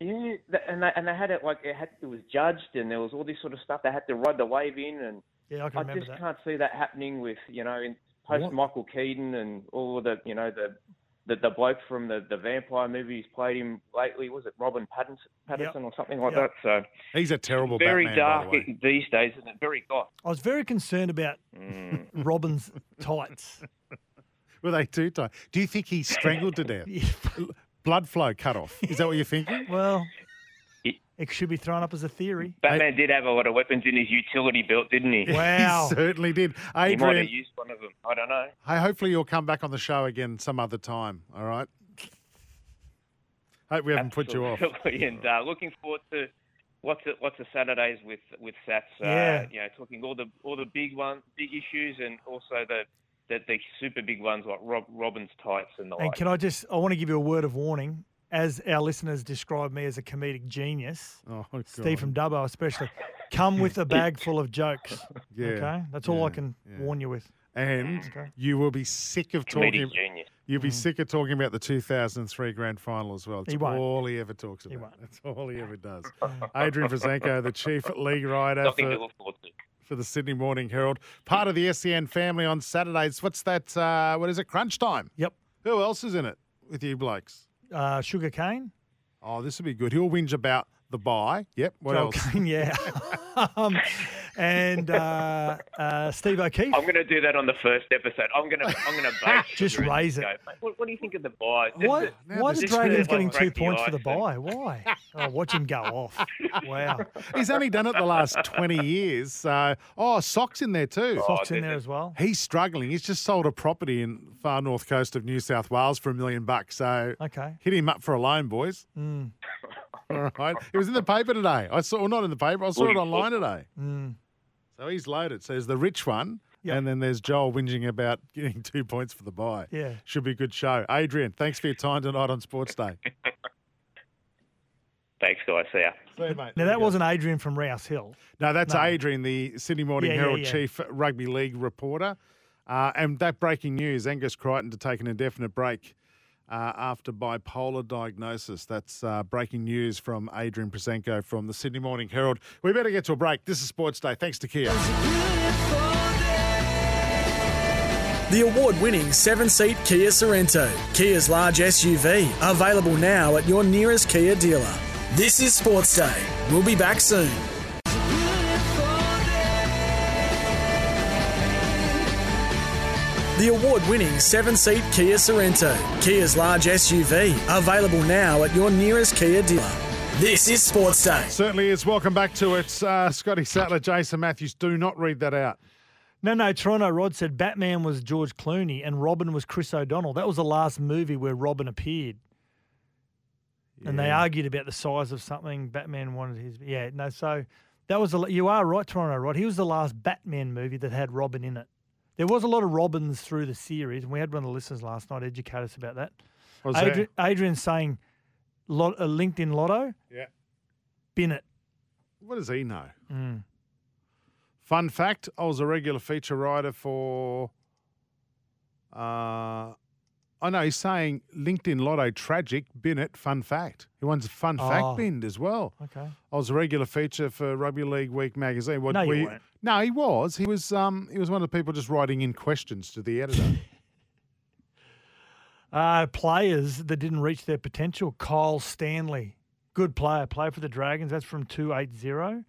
Yeah, th- and they, and they had it like it had it was judged, and there was all this sort of stuff. They had to ride the wave in, and Yeah, I can I remember just that. can't see that happening with you know in post Michael Keaton and all the you know the the, the bloke from the, the vampire movie who's played him lately was it Robin Pattinson, Pattinson or something like Yep. that. So He's a terrible very Batman, dark by the way. these days, isn't it? Very goth. I was very concerned about Mm. Robin's tights. Were they too tight? Do you think he strangled to death? Blood flow cut off. Is that what you're thinking? Well, it should be thrown up as a theory. Batman did have a lot of weapons in his utility belt, didn't he? Wow. He certainly did. Adrian, He might have used one of them. I don't know. hey, hopefully you'll come back on the show again some other time. All right. Hope we haven't put you off. Absolutely, and uh, looking forward to lots of lots of Saturdays with with Sats. Uh, Yeah. You know, talking all the all the big one, big issues, and also the the, the super big ones like Rob, Robin's tights and the And like. can I just, I want to give you a word of warning. As our listeners describe me as a comedic genius, Oh, Steve from Dubbo especially, come with a bag full of jokes. Yeah, Okay? That's all I can yeah. warn you with. And Okay. you will be sick of Comedic talking. genius. You'll be mm. sick of talking about the 2003 grand final as well. It's He won't. all he ever talks about. won't. That's all he ever does. Adrian Proszenko, the chief league writer Nothing to look forward to. For the Sydney Morning Herald, part of the SEN family on Saturdays. What's that? Uh, what is it? Crunch time. Yep. Who else is in it with you blokes? Uh, Sugar cane. Oh, this will be good. He'll whinge about the buy. Yep. What Joel else? Kane, yeah. um, and uh, uh, Steve O'Keefe. I'm going to do that on the first episode. I'm going to I'm going to base Just raise it. go, What, what do you think of the buy? Why, why the just Dragons to, getting like, two break the points for the buy? Why? Oh, watch him go off. Wow. He's only done it the last 20 years. So, oh, Sock's in there too. Socks in there as well. He's struggling. He's just sold a property in far north coast of New South Wales for a million bucks. So Okay. hit him up for a loan, boys. Mm. All right. It was in the paper today. I saw, well, not in the paper. I saw it online today. Mm. So he's loaded. So there's the rich one, Yep. and then there's Joel whinging about getting two points for the buy. Yeah. Should be a good show. Adrian, thanks for your time tonight on Sports Day. Thanks, guys. See ya. See you, mate. Now, that wasn't Adrian from Rouse Hill. No, that's No. Adrian, the Sydney Morning Yeah, yeah, Herald yeah. chief rugby league reporter. Uh, and that breaking news Angus Crichton to take an indefinite break uh, after bipolar diagnosis. That's uh, breaking news from Adrian Proszenko from the Sydney Morning Herald. We better get to a break. This is Sports Day. Thanks to Kia. The award winning seven seat Kia Sorento, Kia's large SUV, available now at your nearest Kia dealer. This is Sports Day. We'll be back soon. The award winning seven seat Kia Sorento, Kia's large SUV, available now at your nearest Kia dealer. This is Sports Day. Certainly is. Welcome back to it. Uh, Scotty Sattler, Jason Matthews. Do not read that out. No, no. Toronto Rod said Batman was George Clooney and Robin was Chris O'Donnell. That was the last movie where Robin appeared. And they argued about the size of something. Batman wanted his. Yeah, no. So that was a. You are right, Toronto Rod. He was the last Batman movie that had Robin in it. There was a lot of Robins through the series, and we had one of the listeners last night educate us about that. What was that? Adrian, Adrian's saying, lot, uh, LinkedIn Lotto, Yeah. Bennett. What does he know? Mm. Fun fact I was a regular feature writer for. Uh, I know he's saying LinkedIn Lotto tragic, bin it, fun fact. He wants a fun Oh. fact binned as well. Okay. I was a regular feature for Rugby League Week magazine. What No, you we- weren't. No, he was. He was. Um, he was one of the people just writing in questions to the editor. Uh, players that didn't reach their potential. Kyle Stanley, good player, play for the Dragons. That's from two eight zero.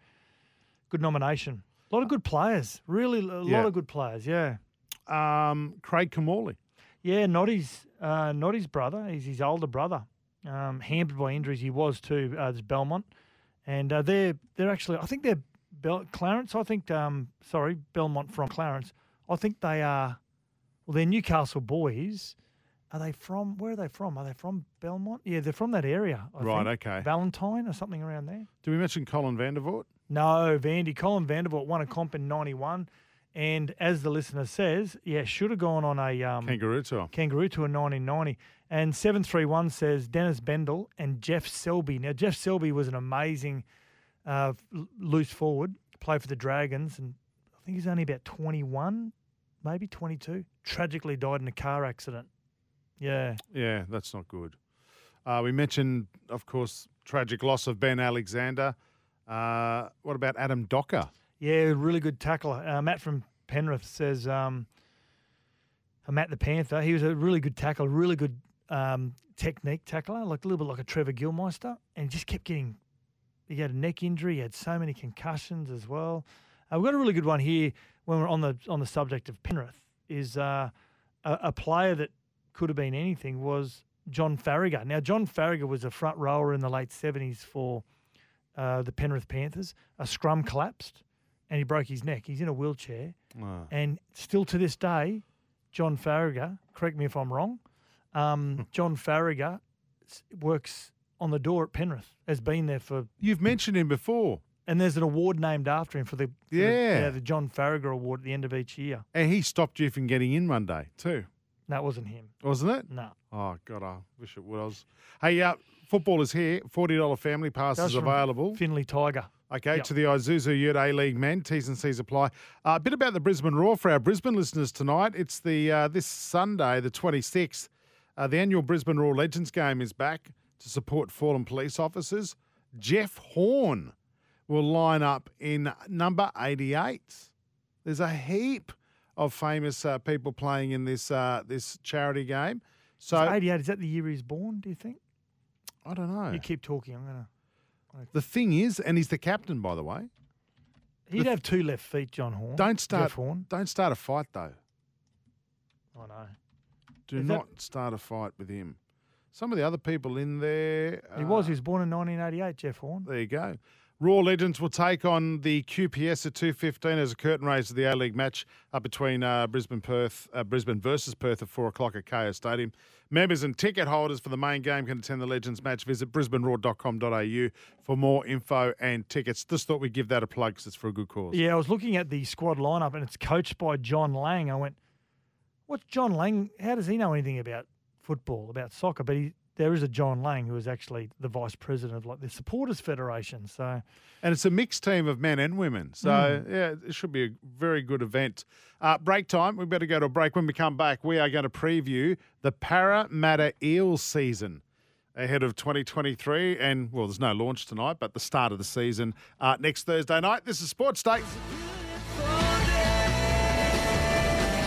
Good nomination. A lot of good players. Really, a Yeah. lot of good players. Yeah, um, Craig Kamali. Yeah. Not his, uh, not his brother. He's his older brother. Um, hampered by injuries, he was too. Uh, there's Belmont, and uh, they're they're actually. I think they're Bel- Clarence. I think. Um, sorry, Belmont from Clarence. I think they are. Well, they're Newcastle boys. Are they from? Where are they from? Are they from Belmont? Yeah, they're from that area. I Right, think. okay. Valentine or something around there. Did we mention Colin Vandervoort? No, Vandy. Colin Vandervoort won a comp in 91. And as the listener says, yeah, should have gone on a um, Kangaroo tour. Kangaroo Tour 1990. And 731 says Dennis Bendel and Jeff Selby. Now, Jeff Selby was an amazing uh, loose forward, played for the Dragons, and I think he's only about 21, maybe 22. Tragically died in a car accident. Yeah. Yeah, that's not good. Uh, we mentioned, of course, tragic loss of Ben Alexander. Uh, what about Adam Docker? Yeah, really good tackler. Uh, Matt from Penrith says, um, uh, Matt the Panther, he was a really good tackler, really good um, technique tackler, like a little bit like a Trevor Gilmeister, and just kept getting. He had a neck injury. He had so many concussions as well. Uh, we've got a really good one here when we're on the on the subject of Penrith. Is uh, a, a player that could have been anything was John Farragher. Now, John Farragher was a front rower in the late seventies for uh, the Penrith Panthers. A scrum collapsed, and he broke his neck. He's in a wheelchair, Oh. and still to this day, John Farragher. Correct me if I'm wrong. Um, John Farragher works on the door at Penrith. Has been there for. You've mentioned him before. And there's an award named after him for the for the- Yeah. the John Farragher Award at the end of each year. And he stopped you from getting in one day, too. That wasn't him. Wasn't it? No. Oh, God, I wish it was. Hey, uh, football is here. $40 family passes Goes from available. Finley Tiger. Okay, Yep. to the Isuzu Ute A League men, T's and C's apply. Uh, a bit about the Brisbane Roar for our Brisbane listeners tonight. It's the uh, this Sunday, the 26th. Uh, the annual Brisbane Roar Legends game is back to support fallen police officers. Jeff Horn will line up in number 88. There's a heap of famous uh, people playing in this uh, this charity game. So So 88. Is that the year he's born? Do you think? I don't know. You keep talking. I'm gonna. The thing is, and he's the captain, by the way. He'd have two left feet, John Horn. Don't start. Jeff Horn. Don't start a fight though. I know. Do Is that- not start a fight with him. Some of the other people in there. He was. uh, He was born in 1988. Jeff Horn. There you go. Roar Legends will take on the QPS at 2.15 as a curtain raiser to the A-League match up between uh, Brisbane Perth, uh, Brisbane versus Perth at 4 o'clock at Kayo Stadium. Members and ticket holders for the main game can attend the Legends match. Visit brisbaneroar.com.au for more info and tickets. Just thought we'd give that a plug because it's for a good cause. Yeah, I was looking at the squad lineup and it's coached by John Lang. I went, what's John Lang? How does he know anything about football, about soccer? But he, there is a John Lang who is actually the vice president of like the Supporters Federation. So And it's a mixed team of men and women. So, Mm. yeah, it should be a very good event. Uh, break time. We better go to a break. When we come back, we are going to preview the Parramatta Eels season ahead of 2023. And, well, there's no launch tonight, but the start of the season uh, next Thursday night. This is Sports Day.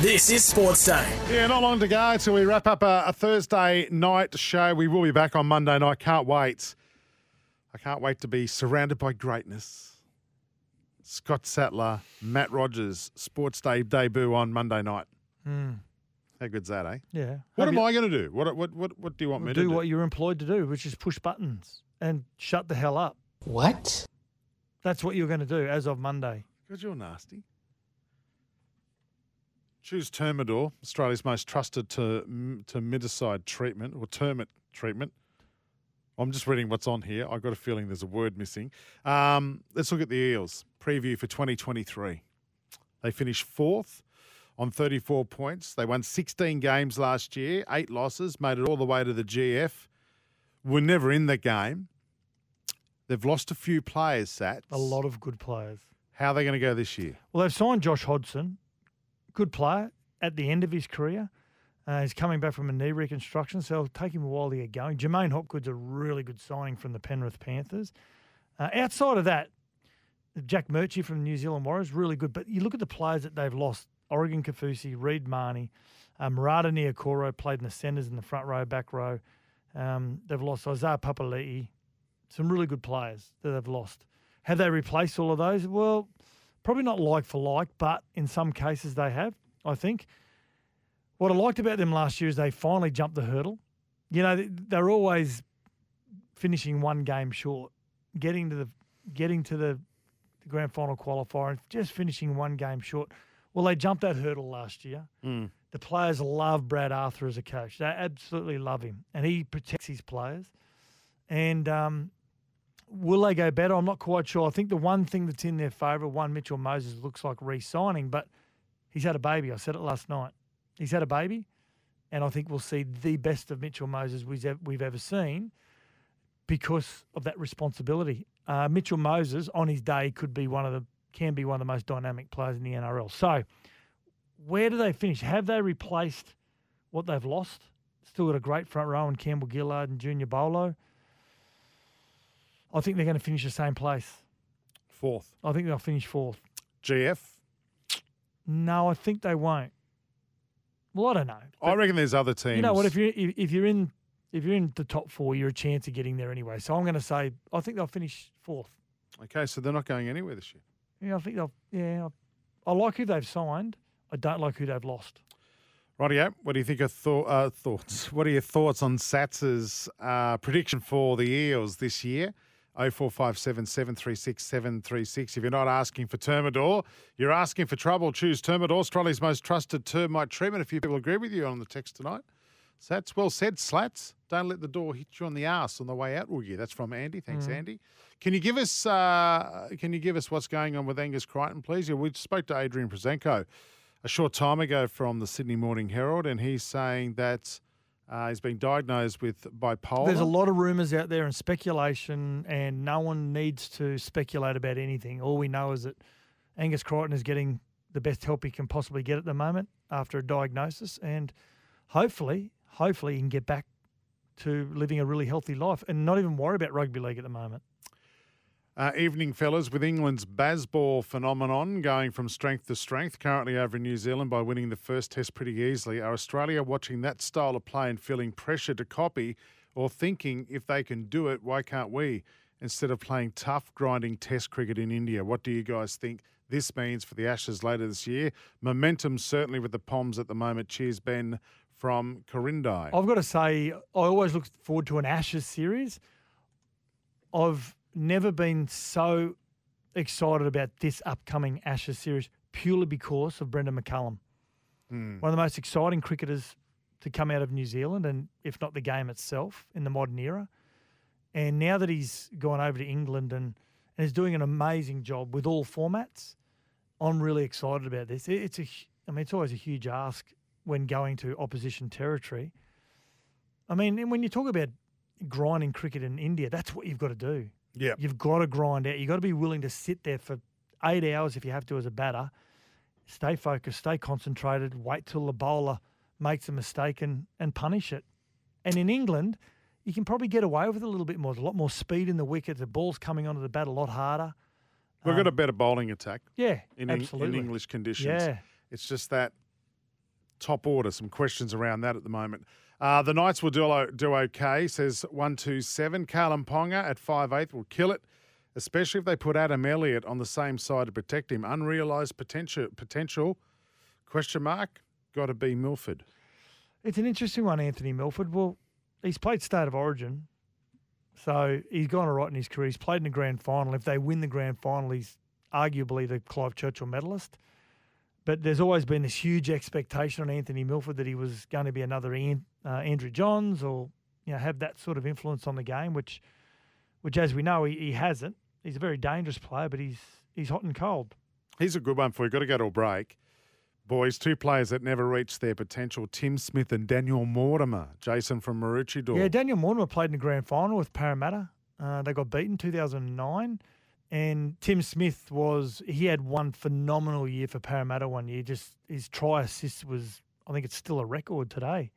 This is Sports Day. Yeah, not long to go till we wrap up a, a Thursday night show. We will be back on Monday night. Can't wait. I can't wait to be surrounded by greatness. Scott Sattler, Matt Rogers, Sports Day debut on Monday night. Hmm. How good's that, eh? yeah, What Hope am you- I going to do? What, what what what do you want me to do do? what you're employed to do, which is push buttons and shut the hell up. What? That's what you're going to do as of Monday. Because you're nasty. Choose Termidor, Australia's most trusted to termiticide treatment or termite treatment. I'm just reading what's on here. I've got a feeling there's a word missing. Um, let's look at the Eels preview for 2023. They finished fourth on 34 points. They won 16 games last year, eight losses, made it all the way to the GF. Were never in the game. They've lost a few players, Sats. A lot of good players. How are they going to go this year? Well, they've signed Josh Hodgson, good player at the end of his career. Uh, he's coming back from a knee reconstruction, so it'll take him a while to get going. J'maine Hopgood's a really good signing from the Penrith Panthers. Uh, outside of that, Jack Murchie from the New Zealand Warriors, really good. But you look at the players that they've lost Oregon Kaufusi, Reed Mahoney, uh, Marata Niukore played in the centres in the front row, back row. Um, they've lost Isaiah Papali'i, some really good players that they've lost. Have they replaced all of those? Well, probably not like for like, but in some cases they have, I think. What I liked about them last year is they finally jumped the hurdle. You know, they- they're always finishing one game short, getting to the getting to the, the grand final qualifier and just finishing one game short. Well, they jumped that hurdle last year. Mm. The players love Brad Arthur as a coach. They absolutely love him, and he protects his players. And um, will they go better? I'm not quite sure. I think the one thing that's in their favour, one Mitchell Moses looks like re-signing, but he's had a baby. I said it last night. He's had a baby, and I think we'll see the best of Mitchell Moses we've we've ever seen because of that responsibility. Uh, Mitchell Moses on his day could be one of the can be one of the most dynamic players in the NRL. So, where do they finish? Have they replaced what they've lost? Still got a great front row in Campbell Gillard and Junior Paulo. I think they're going to finish the same place. Fourth. I think they'll finish fourth. GF. No, I think they won't. Well, I don't know. I reckon there's other teams. You know what? If you if, if you're in if you're in the top four, you're a chance of getting there anyway. So I'm going to say I think they'll finish fourth. Okay, so they're not going anywhere this year. Yeah, I think they'll. Yeah, I, I like who they've signed. I don't like who they've lost. Rightio. What do you think of uh, thoughts? What are your thoughts on Sats's uh, prediction for the Eels this year? 0457 736 736. If you're not asking for Termidor, you're asking for trouble. Choose Termidor, Australia's most trusted termite treatment. A few people agree with you on the text tonight. Sats, well said, Slats. Don't let the door hit you on the ass on the way out, will you? That's from Andy. Thanks, Mm. Andy. Can you give us uh, Can you give us what's going on with Angus Crichton, please? Yeah, we spoke to Adrian Proszenko a short time ago from the Sydney Morning Herald, and he's saying that uh, he's been diagnosed with bipolar. There's a lot of rumours out there and speculation, and no one needs to speculate about anything. All we know is that Angus Crichton is getting the best help he can possibly get at the moment after a diagnosis, and hopefully, hopefully, he can get back to living a really healthy life and not even worry about rugby league at the moment. Uh, evening, fellas, with England's Bazball phenomenon going from strength to strength, currently over in New Zealand by winning the first test pretty easily. Are Australia watching that style of play and feeling pressure to copy or thinking if they can do it, why can't we? Instead of playing tough, grinding test cricket in India. What do you guys think this means for the Ashes later this year? Momentum certainly with the Poms at the moment. Cheers, Ben from Corindi. I've got to say, I always look forward to an Ashes series. I've never been so excited about this upcoming Ashes series purely because of Brendon McCullum. Hmm. One of the most exciting cricketers to come out of New Zealand, and if not the game itself, in the modern era. And now that he's gone over to England and, and is doing an amazing job with all formats, I'm really excited about this. It- It's a, I mean, it's always a huge ask when going to opposition territory. I mean, and when you talk about grinding cricket in India, that's what you've got to do. Yeah. You've got to grind out. You've got to be willing to sit there for eight hours if you have to as a batter, stay focused, stay concentrated, wait till the bowler makes a mistake and, and punish it. And in England, you can probably get away with it a little bit more. There's a lot more speed in the wicket. The ball's coming onto the bat a lot harder. We've got Um, a better bowling attack. Yeah, in, Eng- in. English conditions. Yeah. It's just that top order, some questions around that at the moment. Uh, the Knights will do, do okay, says 127. Kalyn Ponga at 5'8 will kill it, especially if they put Adam Elliott on the same side to protect him. Unrealised potential, potential question mark, got to be Milford. It's an interesting one, Anthony Milford. Well, he's played State of Origin, so he's gone all right in his career. He's played in the grand final. If they win the grand final, he's arguably the Clive Churchill medalist. But there's always been this huge expectation on Anthony Milford that he was going to be another Ian, uh, Andrew Johns or you know have that sort of influence on the game, which, which as we know, he, he hasn't. He's a very dangerous player, but he's he's hot and cold. He's a good one for you. Got to go to a break. Boys, two players that never reached their potential Tim Smith and Daniel Mortimer. Jason from Maroochydore. Yeah, Daniel Mortimer played in the grand final with Parramatta. Uh, they got beaten 2009. And Tim Smith was, he had one phenomenal year for Parramatta one year. Just his try assist was, I think it's still a record today.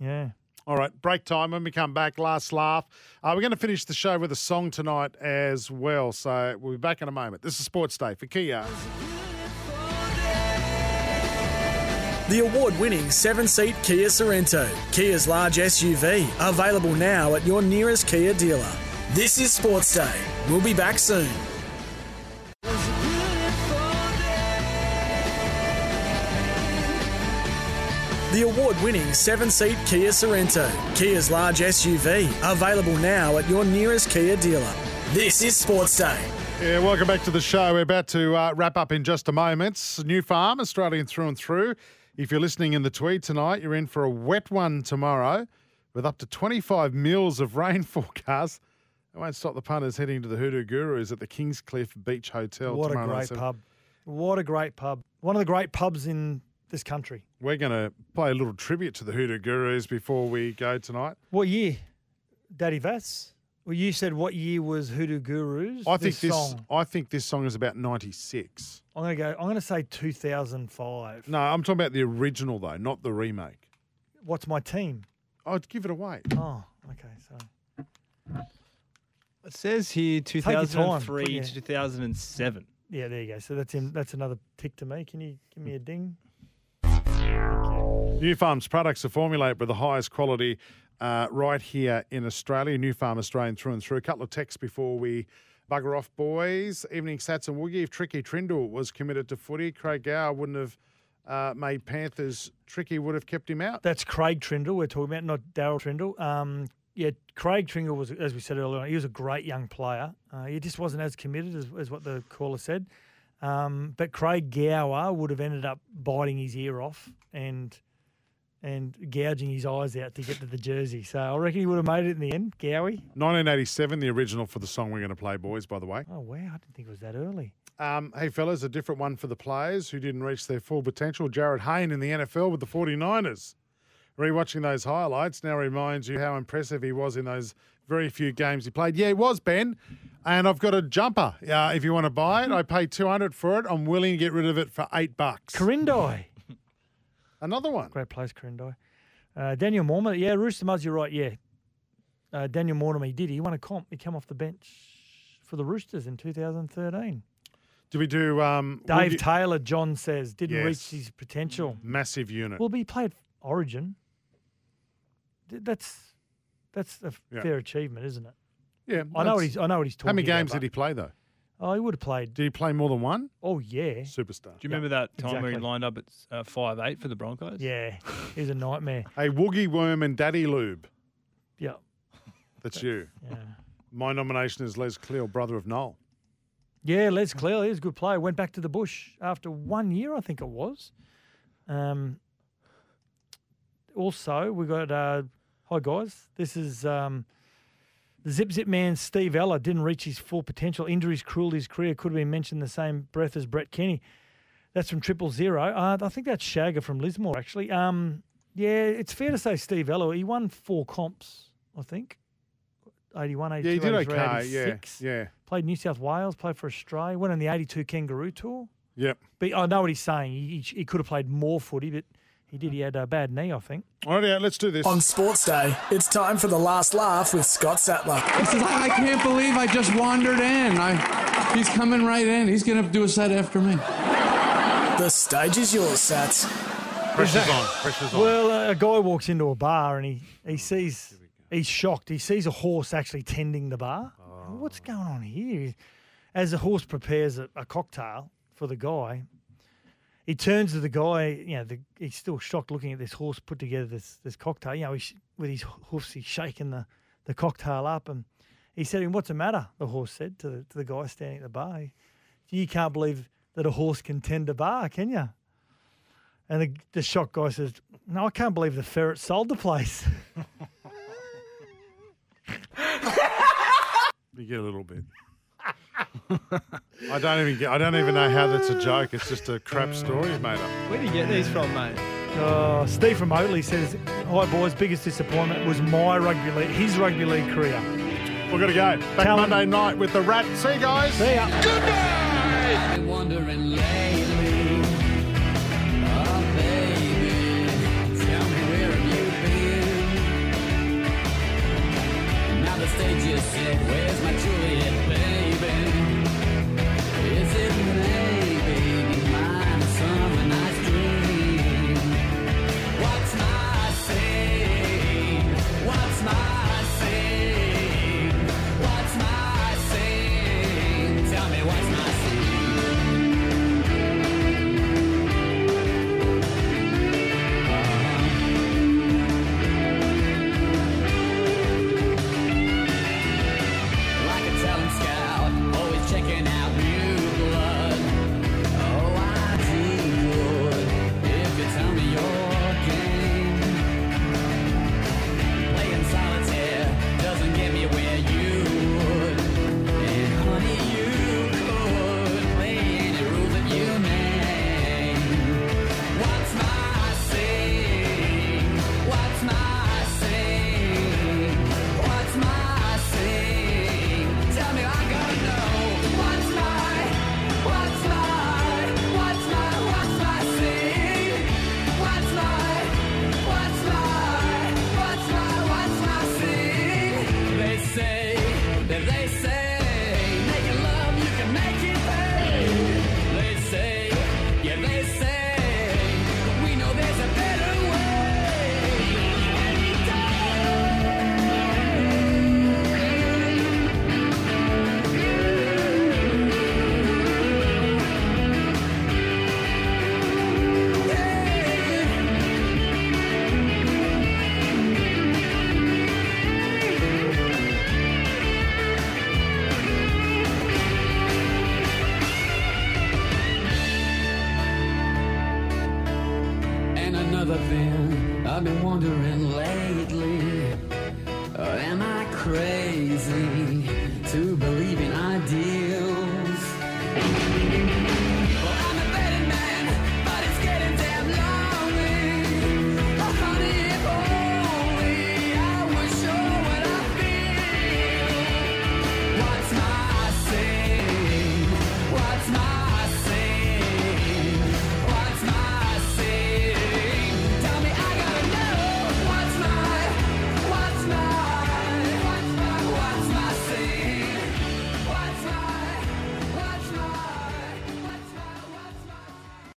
Yeah. All right, break time. When we come back, last laugh. Uh, we're going to finish the show with a song tonight as well. So we'll be back in a moment. This is Sports Day for Kia. The award winning seven seat Kia Sorento, Kia's large SUV, available now at your nearest Kia dealer. This is Sports Day. We'll be back soon. The award winning seven seat Kia Sorento, Kia's large SUV, available now at your nearest Kia dealer. This is Sports Day. Yeah, welcome back to the show. We're about to uh, wrap up in just a moment. Nufarm, Australian through and through. If you're listening in the Tweed tonight, you're in for a wet one tomorrow with up to 25 mils of rain forecast. It won't stop the punters heading to the Hoodoo Gurus at the Kingscliff Beach Hotel What a great pub. What a great pub. One of the great pubs in this country. We're going to play a little tribute to the Hoodoo Gurus before we go tonight. What year? Daddy Vass? Well, you said what year was Hoodoo Gurus? I think this. song. I think this song is about '96. I'm gonna go. I'm gonna say 2005. No, I'm talking about the original though, not the remake. What's my team? I'd give it away. Oh, okay. So It says here your time. 2003 Yeah. to 2007. yeah, there you go. So that's in, that's another tick to me. Can you give me a ding? Nufarm's products are formulated with the highest quality uh, right here in Australia. New Farm Australian through and through. A couple of texts before we bugger off, boys. Evening Sats and Woogie. If Tricky Trindall was committed to footy, Craig Gower wouldn't have uh, made Panthers. Tricky would have kept him out. That's Craig Trindall we're talking about, not Daryl Trindall. Um, yeah, Craig Trindall was, as we said earlier on, he was a great young player. Uh, he just wasn't as committed as, as what the caller said. Um, but Craig Gower would have ended up biting his ear off and and gouging his eyes out to get to the jersey. So I reckon he would have made it in the end, Gowie. 1987, the original for the song we're going to play, boys, by the way. Oh, wow. I didn't think it was that early. Um, hey, fellas, a different one for the players who didn't reach their full potential. Jarryd Hayne in the NFL with the 49ers. Rewatching those highlights now reminds you how impressive he was in those very few games he played. Yeah, he was, Ben. And I've got a jumper. Uh, if you want to buy it, I paid 200 for it. I'm willing to get rid of it for eight bucks. Corindi. Another one. Great place, Corindi. Uh, Daniel Mortimer. Yeah, Rooster Muzz, you're right. Yeah. Uh, Daniel Mortimer, he did. He won a comp. He came off the bench for the Roosters in 2013. Do we do um, Dave Woogie- Taylor, John says, didn't Yes. reach his potential. massive unit? Well, but he played Origin. Th- That's that's a Yeah. fair achievement, isn't it? yeah, I know what he's. I know what he's talking about. How many games but- did he play though? Oh, he would have played. Did he play more than one? Oh yeah, Superstar. Do you remember that time where he lined up at uh, five eight for the Broncos? yeah. He was a nightmare. Hey, Woogie Worm and Daddy Lube. Yeah, That's you. yeah. My nomination is Les Cleal, brother of Noel. Yeah, Les Cleal, he's a good player. Went back to the bush after one year, I think it was. Um, also, we got uh, hi guys. This is um, the Zip Zip man. Steve Ella didn't reach his full potential. Injuries crueled his career. Could have been mentioned the same breath as Brett Kenny. That's from Triple Zero. Uh, I think that's Shagger from Lismore, actually. Um, yeah, it's fair to say Steve Ella. He won four comps, I think. 81, 82, Yeah, he did 83, okay. Yeah, yeah, played New South Wales, played for Australia, went on the 82 Kangaroo Tour. yep. But I know what he's saying. He, he, he could have played more footy, but he did. He had a bad knee, I think. All right, let's do this. On Sports Day, it's time for the last laugh with Scott Sattler. He says, I, I can't believe I just wandered in. I, he's coming right in. He's going to do a set after me. The stage is yours, Sats. Pressure's on. Pressure's on. Well, uh, a guy walks into a bar and he, he sees, he's shocked. He sees a horse actually tending the bar. What's going on here? As the horse prepares a, a cocktail for the guy, he turns to the guy. You know, the, he's still shocked looking at this horse put together this this cocktail. You know, with his hoofs, he's shaking the, the cocktail up, and he said to him, "What's the matter?" The horse said to the, to the guy standing at the bar. You can't believe that a horse can tend a bar, can you? And the, the shocked guy says, No, I can't believe the ferret sold the place. You get a little bit. I don't even get. I don't even know how that's a joke. It's just a crap story he's made up. Where do you get these from, mate? Oh, Steve from Oatley says, Hi, boys. Biggest disappointment was my rugby league, his rugby league career. We're gonna go back Tell Monday night with the Rat. See you guys. See ya. I'm